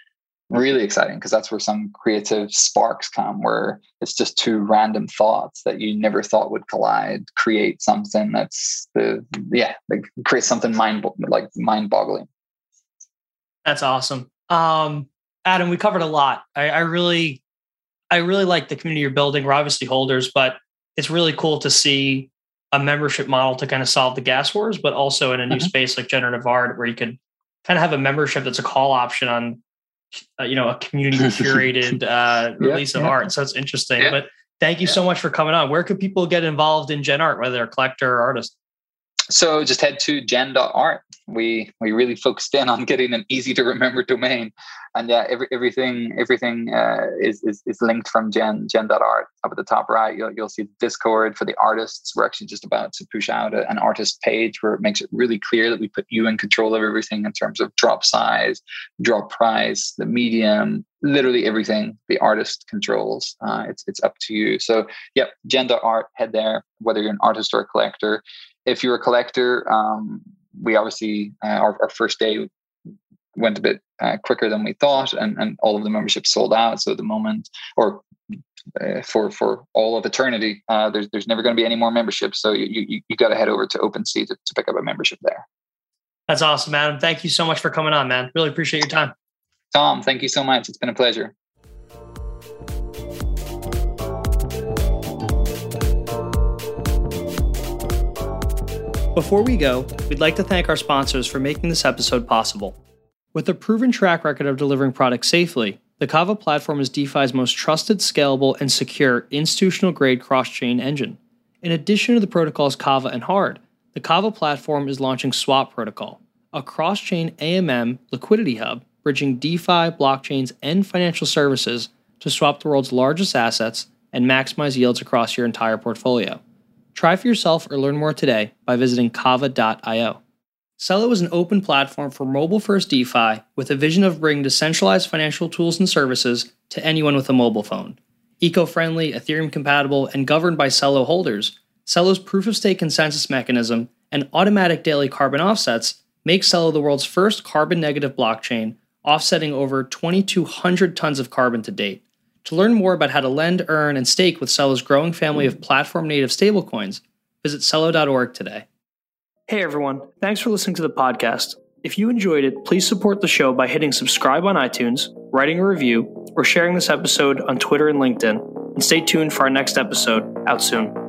really exciting because that's where some creative sparks come where it's just two random thoughts that you never thought would collide create something that's the yeah like create something mind like mind boggling that's awesome. Um, Adam, we covered a lot. I, I really, I really like the community you're building. We're obviously holders, but it's really cool to see a membership model to kind of solve the gas wars, but also in a new mm-hmm. space like generative art, where you could kind of have a membership that's a call option on, uh, you know, a community curated uh, release yeah, of yeah. art. So it's interesting. Yeah. But thank you so much for coming on. Where could people get involved in gen art, whether they're a collector or artist? So just head to gen.art. We we really focused in on getting an easy to remember domain, and yeah, every, everything everything uh, is, is is linked from gen gen.art. Up at the top right, you'll you'll see Discord for the artists. We're actually just about to push out a, an artist page where it makes it really clear that we put you in control of everything in terms of drop size, drop price, the medium, literally everything the artist controls. Uh, it's it's up to you. So yep, gen.art. Head there. Whether you're an artist or a collector if you're a collector, um, we obviously uh, our, our first day went a bit uh, quicker than we thought, and, and all of the memberships sold out. So at the moment, or uh, for for all of eternity, uh, there's there's never going to be any more memberships. So you you, you got to head over to OpenSea to, to pick up a membership there. That's awesome, Adam. Thank you so much for coming on, man. Really appreciate your time. Tom, thank you so much. It's been a pleasure. Before we go, we'd like to thank our sponsors for making this episode possible. With a proven track record of delivering products safely, the Kava platform is DeFi's most trusted, scalable, and secure institutional grade cross chain engine. In addition to the protocols Kava and Hard, the Kava platform is launching Swap Protocol, a cross chain AMM liquidity hub bridging DeFi, blockchains, and financial services to swap the world's largest assets and maximize yields across your entire portfolio. Try for yourself or learn more today by visiting kava.io. Celo is an open platform for mobile first DeFi with a vision of bringing decentralized financial tools and services to anyone with a mobile phone. Eco friendly, Ethereum compatible, and governed by Celo holders, Celo's proof of stake consensus mechanism and automatic daily carbon offsets make Celo the world's first carbon negative blockchain, offsetting over 2,200 tons of carbon to date. To learn more about how to lend, earn, and stake with Celo's growing family of platform native stablecoins, visit Celo.org today. Hey everyone, thanks for listening to the podcast. If you enjoyed it, please support the show by hitting subscribe on iTunes, writing a review, or sharing this episode on Twitter and LinkedIn. And stay tuned for our next episode out soon.